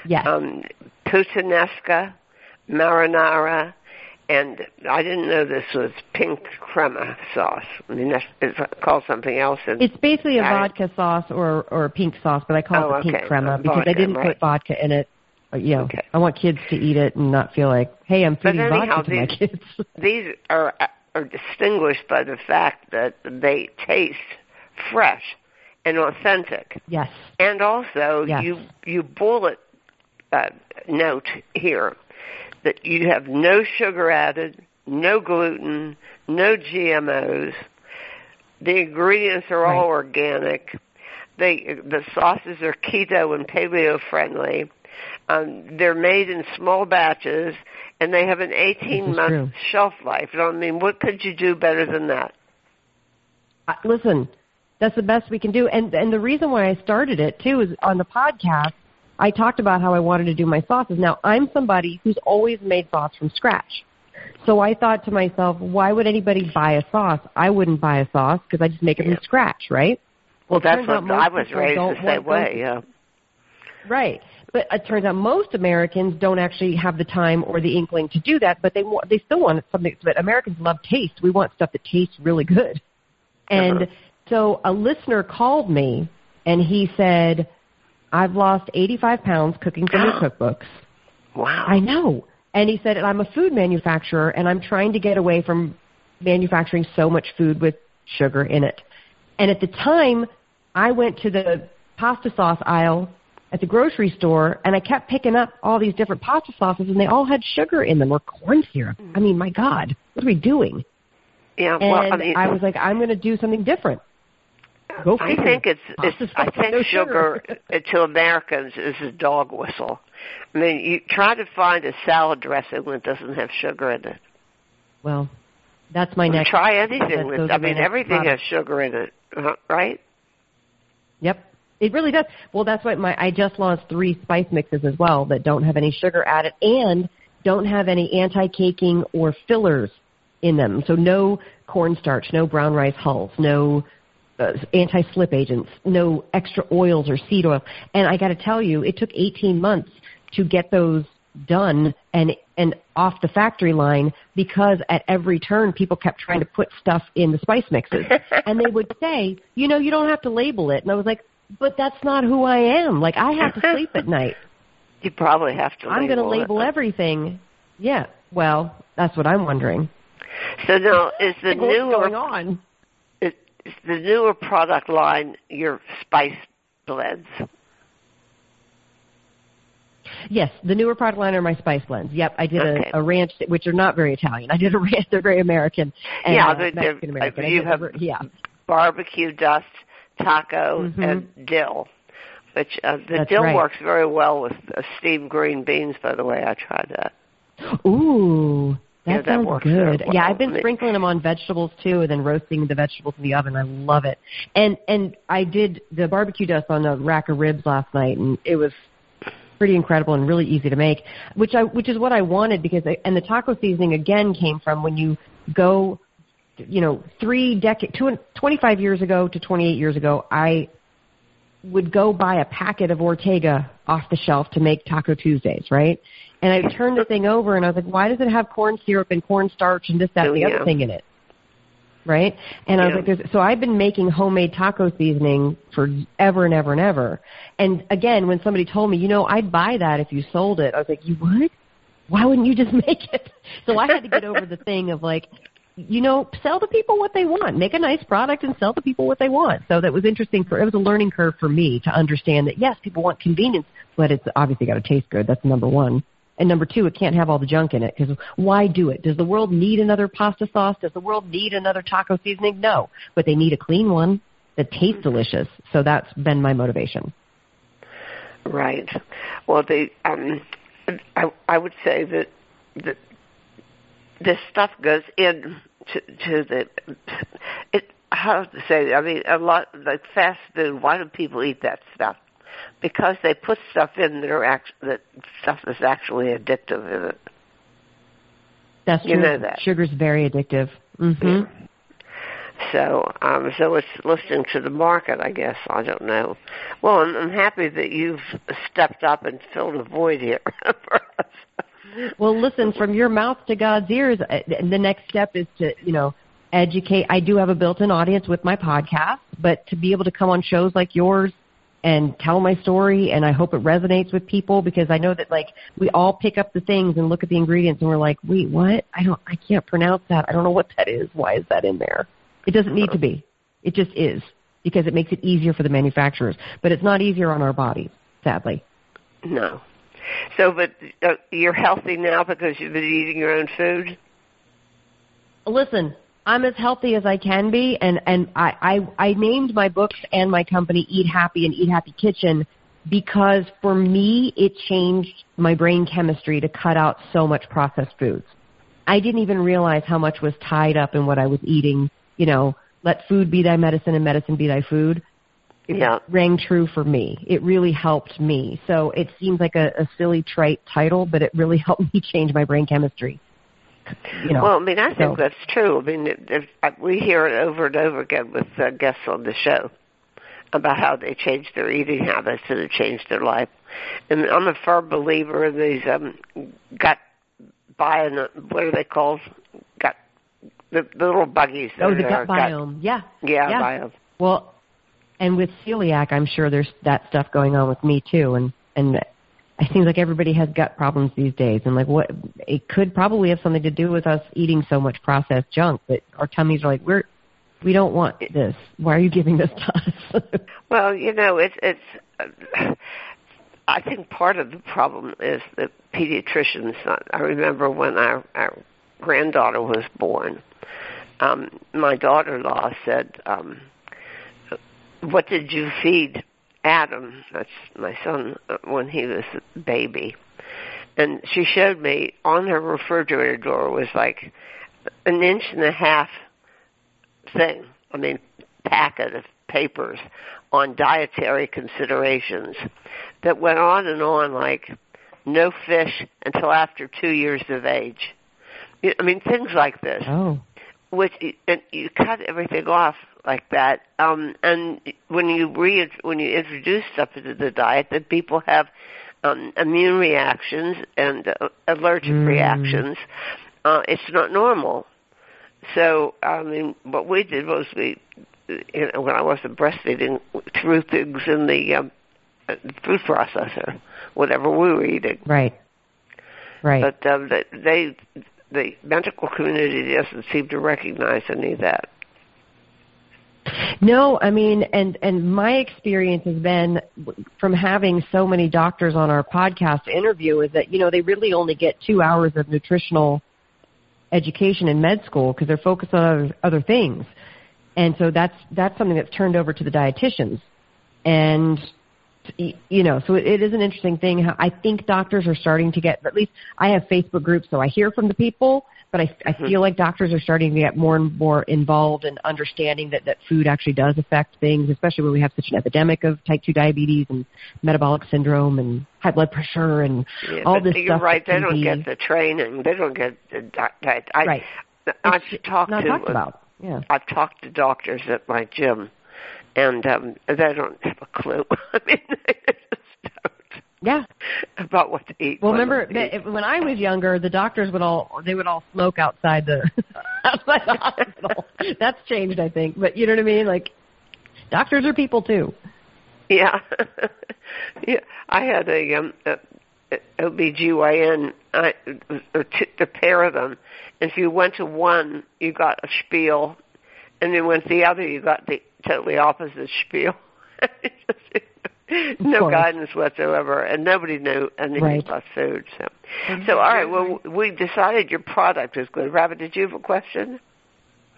Yes. Um, puttanesca, marinara, and I didn't know this was pink crema sauce. I mean, that's it's called something else. It's basically a vodka sauce or or a pink sauce, but I call Oh, it pink okay. crema Uh, because I didn't right. put vodka in it. Uh, You know, Okay. I want kids to eat it and not feel like, hey, I'm feeding anyhow, vodka to my these- kids. [LAUGHS] these are are distinguished by the fact that they taste fresh and authentic. yes. And also, Yes. you you bullet uh, note here that you have no sugar added, no gluten, no GMOs. The ingredients are all Right. organic. They the sauces are keto and paleo friendly. Um, they're made in small batches, and they have an 18 true. month shelf life. I mean, what could you do better than that? Uh, listen, that's the best we can do. And and the reason why I started it too is on the podcast. I talked about how I wanted to do my sauces. Now I'm somebody who's always made sauce from scratch. So I thought to myself, why would anybody buy a sauce? I wouldn't buy a sauce because I just make it Yeah. from scratch, right? Well, that's what I was raised the same way. Yeah. Right. But it turns out most Americans don't actually have the time or the inkling to do that, but they want, they still want something. But Americans love taste. We want stuff that tastes really good. And Uh-huh. so a listener called me and he said, "I've lost 85 pounds cooking from your [GASPS] cookbooks." Wow. I know. And he said, and I'm a food manufacturer and I'm trying to get away from manufacturing so much food with sugar in it. And at the time, I went to the pasta sauce aisle at the grocery store and I kept picking up all these different pasta sauces and they all had sugar in them or corn syrup. I mean, my God, what are we doing? yeah. And well, I mean, I was like, I'm going to do something different. Go I think it's, it's I think no sugar [LAUGHS] to Americans is a dog whistle. I mean, you try to find a salad dressing that doesn't have sugar in it. Well, that's my next. try anything with. I mean, everything products. has sugar in it, uh, right? Yep. It really does. Well, that's why my I just launched three spice mixes as well that don't have any sugar added and don't have any anti-caking or fillers in them. So no cornstarch, no brown rice hulls, no uh, anti-slip agents, no extra oils or seed oil. And I got to tell you, it took 18 months to get those done and and off the factory line because at every turn people kept trying to put stuff in the spice mixes [LAUGHS] and they would say you know you don't have to label it and i was like but that's not who I am. Like I have to sleep at night. [LAUGHS] You probably have to. I'm going to label it. everything. Yeah. Well, that's what I'm wondering. So now, is the new going on? The newer product line your spice blends? Yes, the newer product line are my spice blends. Yep, I did okay. a, a ranch, which are not very Italian. I did a [LAUGHS] ranch; they're very American. And, yeah, uh, Mexican American. You have yeah. barbecue dust, taco, mm-hmm. and dill. Which uh, the That's dill right. works very well with uh, steamed green beans. By the way, I tried that. Ooh, that yeah, that sounds works good. well. Yeah, I've been sprinkling them on vegetables too, and then roasting the vegetables in the oven. I love it. And and I did the barbecue dust on a rack of ribs last night, and it was pretty incredible and really easy to make. Which I which is what I wanted because I, and the taco seasoning again came from when you go, you know, three decade, two, 25 years ago to 28 years ago, I would go buy a packet of Ortega off the shelf to make Taco Tuesdays, right? And I turned the thing over and I was like, why does it have corn syrup and cornstarch and this, that, and the yeah. other thing in it? Right? And I was like, There's, so I've been making homemade taco seasoning for ever and ever and ever. And again, when somebody told me, you know, I'd buy that if you sold it, I was like, you would? Why wouldn't you just [LAUGHS] make it? So I had to get over the thing of like, you know, sell the people what they want. Make a nice product and sell the people what they want. So that was interesting for it was a learning curve for me to understand that yes, people want convenience, but it's obviously got to taste good. That's number one. And number two, it can't have all the junk in it because why do it? Does the world need another pasta sauce? Does the world need another taco seasoning? No, but they need a clean one that tastes delicious. So that's been my motivation. Right. Well, the um, I I would say that that this stuff goes in to, to the it. How to say? I mean, a lot like fast food. Why do people eat that stuff? Because they put stuff in that are act, that stuff is actually addictive in it. That's You true. know that. Sugar's very addictive. hmm So, um, so it's listening to the market, I guess. I don't know. Well, I'm, I'm happy that you've stepped up and filled a void here [LAUGHS] for us. Well, listen, from your mouth to God's ears, uh, the next step is to, you know, educate. I do have a built-in audience with my podcast, but to be able to come on shows like yours and tell my story, and I hope it resonates with people because I know that like we all pick up the things and look at the ingredients and we're like, wait, what? I don't, I can't pronounce that. I don't know what that is. Why is that in there? It doesn't need to be. It just is because it makes it easier for the manufacturers, but it's not easier on our bodies, sadly. No. So, but uh, you're healthy now because you've been eating your own food. listen, I'm as healthy as I can be, and and I I, I named my books and my company Eat Happy and Eat Happy Kitchen because for me it changed my brain chemistry to cut out so much processed foods. I didn't even realize how much was tied up in what I was eating. You know, let food be thy medicine and medicine be thy food. It Yeah. rang true for me. It really helped me. So it seems like a, a silly trite title, but it really [LAUGHS] helped me change my brain chemistry. You know, well, I mean, I think that's true. I mean, it, it, we hear it over and over again with uh, guests on the show about how they changed their eating habits and it changed their life. And I'm a firm believer in these um, gut bio. What are they called? Gut. The, the little buggies. Oh, the gut biome. Yeah. Yeah, Yeah. biome. Well, and with celiac, I'm sure there's that stuff going on with me too, and and it seems like everybody has gut problems these days, and like what it could probably have something to do with us eating so much processed junk that our tummies are like we're we don't want this. Why are you giving this to us? [LAUGHS] Well, you know, it's it's. I think part of the problem is the pediatricians. I remember when our our granddaughter was born, um, my daughter-in-law said, um, "What did you feed Adam?" That's my son uh, when he was a baby, and she showed me on her refrigerator door was like an inch and a half thing. I mean, packet of papers on dietary considerations that went on and on like no fish until after two years of age. I mean, things like this. Oh. Which and you cut everything off like that, um, and when you re when you introduce stuff into the diet, that people have um, immune reactions and uh, allergic mm. reactions. Uh, it's not normal. So, I mean, what we did was we, you know, when I wasn't breastfeeding, threw things in the um, food processor, whatever we were eating. Right. Right. But um, they, the medical community doesn't seem to recognize any of that. No, I mean, and and my experience has been from having so many doctors on our podcast interview is that you know they really only get two hours of nutritional education in med school because they're focused on other, other things, and so that's that's something that's turned over to the dietitians, and you know, so it, it is an interesting thing. I think doctors are starting to get, at least I have Facebook groups, so I hear from the people but I, I mm-hmm. feel like doctors are starting to get more and more involved in understanding that, that food actually does affect things, especially when we have such an epidemic of type 2 diabetes and metabolic syndrome and high blood pressure and yeah, all this you're stuff. right. They don't be, get the training. They don't get the diet. I, right. I've it's talked not to talked about. Yeah. I've talked to doctors at my gym, and um, they don't have a clue. [LAUGHS] I mean, they just don't. Yeah. [LAUGHS] About what to eat. Well, remember when I was younger, the doctors would all they would all smoke outside the [LAUGHS] outside the hospital. [LAUGHS] That's changed, I think. But you know what I mean? Like doctors are people too. Yeah. yeah. I had a um a, OBGYN uh, or t- a pair of them. And if you went to one, you got a spiel, and then went to the other, you got the totally opposite spiel. No guidance whatsoever, and nobody knew anything right. about food. So, so all right. Well, we decided your product is good. Rabbit, did you have a question?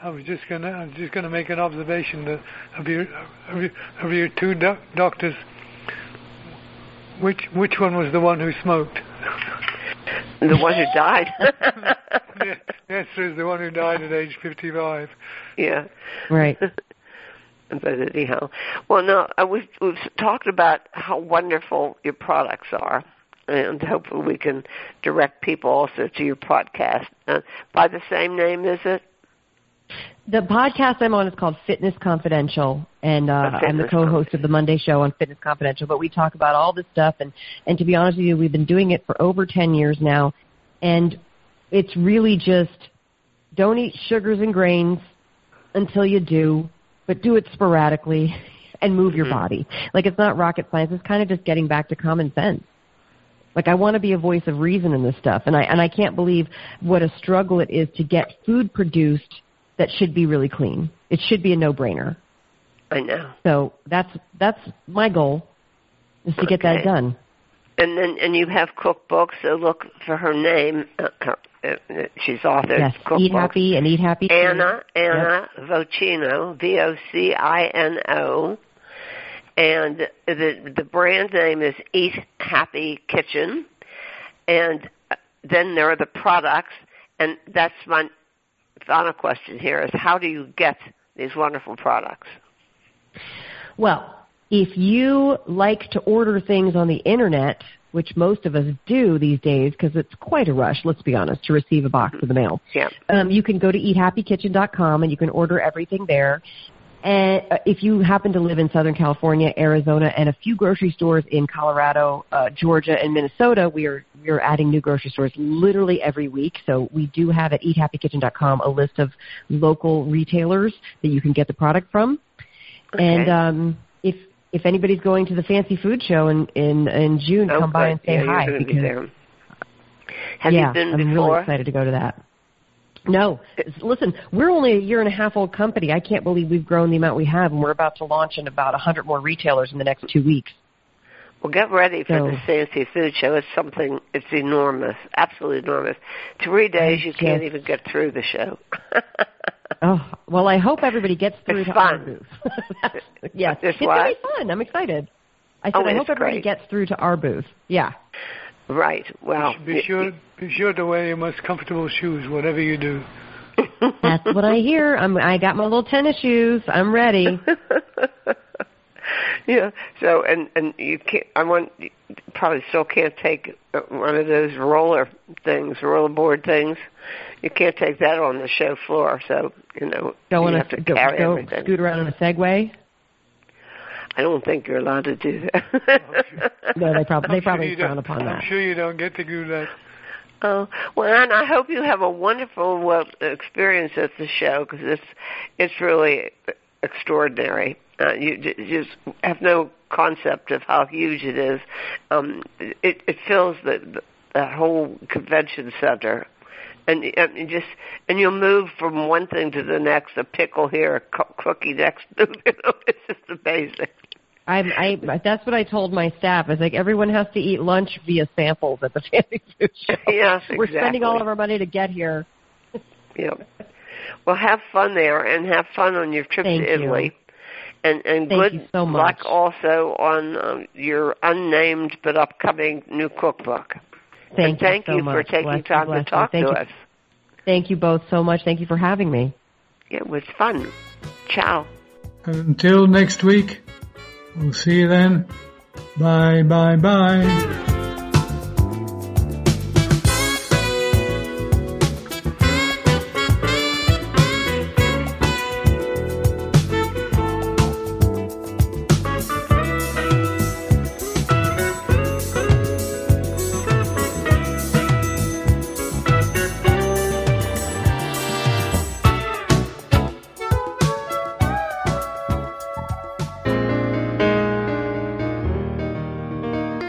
I was just gonna, I was just gonna make an observation that of your, of your, of your two doc- doctors. Which which one was the one who smoked? The one who died. [LAUGHS] yes, yes, is the one who died at age fifty-five. Yeah. Right. But anyhow, well, no, we've we've talked about how wonderful your products are, and hopefully we can direct people also to your podcast uh, by the same name. Is it? The podcast I'm on is called Fitness Confidential, and uh, Fitness I'm the co-host of the Monday Show on Fitness Confidential. But we talk about all this stuff, and and to be honest with you, we've been doing it for over ten years now, and it's really just don't eat sugars and grains until you do but do it sporadically [LAUGHS] and move your mm-hmm. body. Like it's not rocket science. It's kind of just getting back to common sense. Like I want to be a voice of reason in this stuff, and I and I can't believe what a struggle it is to get food produced that should be really clean. It should be a no-brainer. I know. So that's that's my goal is to okay. get that done. And then and you have cookbooks. So look for her name. Uh, her, uh, she's authored yes, cookbooks. Eat Happy and Eat Happy. Anna Anna yep. Vocino V O C I N O, and the the brand name is Eat Happy Kitchen, and uh, then there are the products, and that's my final question here: is how do you get these wonderful products? Well, if you like to order things on the internet, which most of us do these days because it's quite a rush, let's be honest, to receive a box in the mail. Yeah. Um, you can go to eathappykitchen.com and you can order everything there. And uh, if you happen to live in Southern California, Arizona, and a few grocery stores in Colorado, uh, Georgia, and Minnesota, we are we are adding new grocery stores literally every week. So we do have at eathappykitchen.com a list of local retailers that you can get the product from. Okay. And um, if anybody's going to the fancy food show in in in June, oh, come by and say yeah, hi because be have yeah, you been I'm before? really excited to go to that. No, listen, we're only a year and a half old company. I can't believe we've grown the amount we have, and we're about to launch in about a hundred more retailers in the next two weeks. Well, get ready for so, the fancy food show. It's something. It's enormous, absolutely enormous. Three days, you can't even get through the show. [LAUGHS] oh well, I hope everybody gets through it's to fun. our booth. [LAUGHS] yes, it's, it's gonna be fun. I'm excited. I said oh, I hope everybody great. gets through to our booth. Yeah. Right. Well, be sure be sure to wear your most comfortable shoes, whatever you do. [LAUGHS] That's what I hear. I'm I got my little tennis shoes. I'm ready. [LAUGHS] Yeah. So and and you can't. I want probably still can't take one of those roller things, roller board things. You can't take that on the show floor. So you know go you on have a, to go, carry go everything. scoot around on a Segway. I don't think you're allowed to do that. [LAUGHS] no, they probably they I'm probably sure frown don't- upon I'm that. sure you don't get to do that. Oh well, and I hope you have a wonderful uh, experience at the show because it's it's really extraordinary. Uh, you, you just have no concept of how huge it is. Um, it, it fills the, the that whole convention center, and, and you just and you'll move from one thing to the next. A pickle here, a co- cookie next. You [LAUGHS] it's just amazing. I'm, I that's what I told my staff. I was like, everyone has to eat lunch via samples at the Fancy Food Show. [LAUGHS] Yes, exactly. We're spending all of our money to get here. Yeah. Well, have fun there, and have fun on your trip Thank to you. Italy. And and Thank good you so luck also on um, your unnamed but upcoming new cookbook. Thank and thank you so for much. taking Bless time bless to talk Thank to you. us. Thank you both so much. Thank you for having me. It was fun. Ciao. Until next week, we'll see you then. Bye, bye, bye.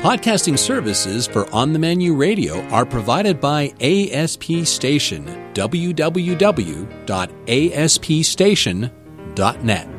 Podcasting services for On the Menu Radio are provided by ASP Station, www.aspstation.net.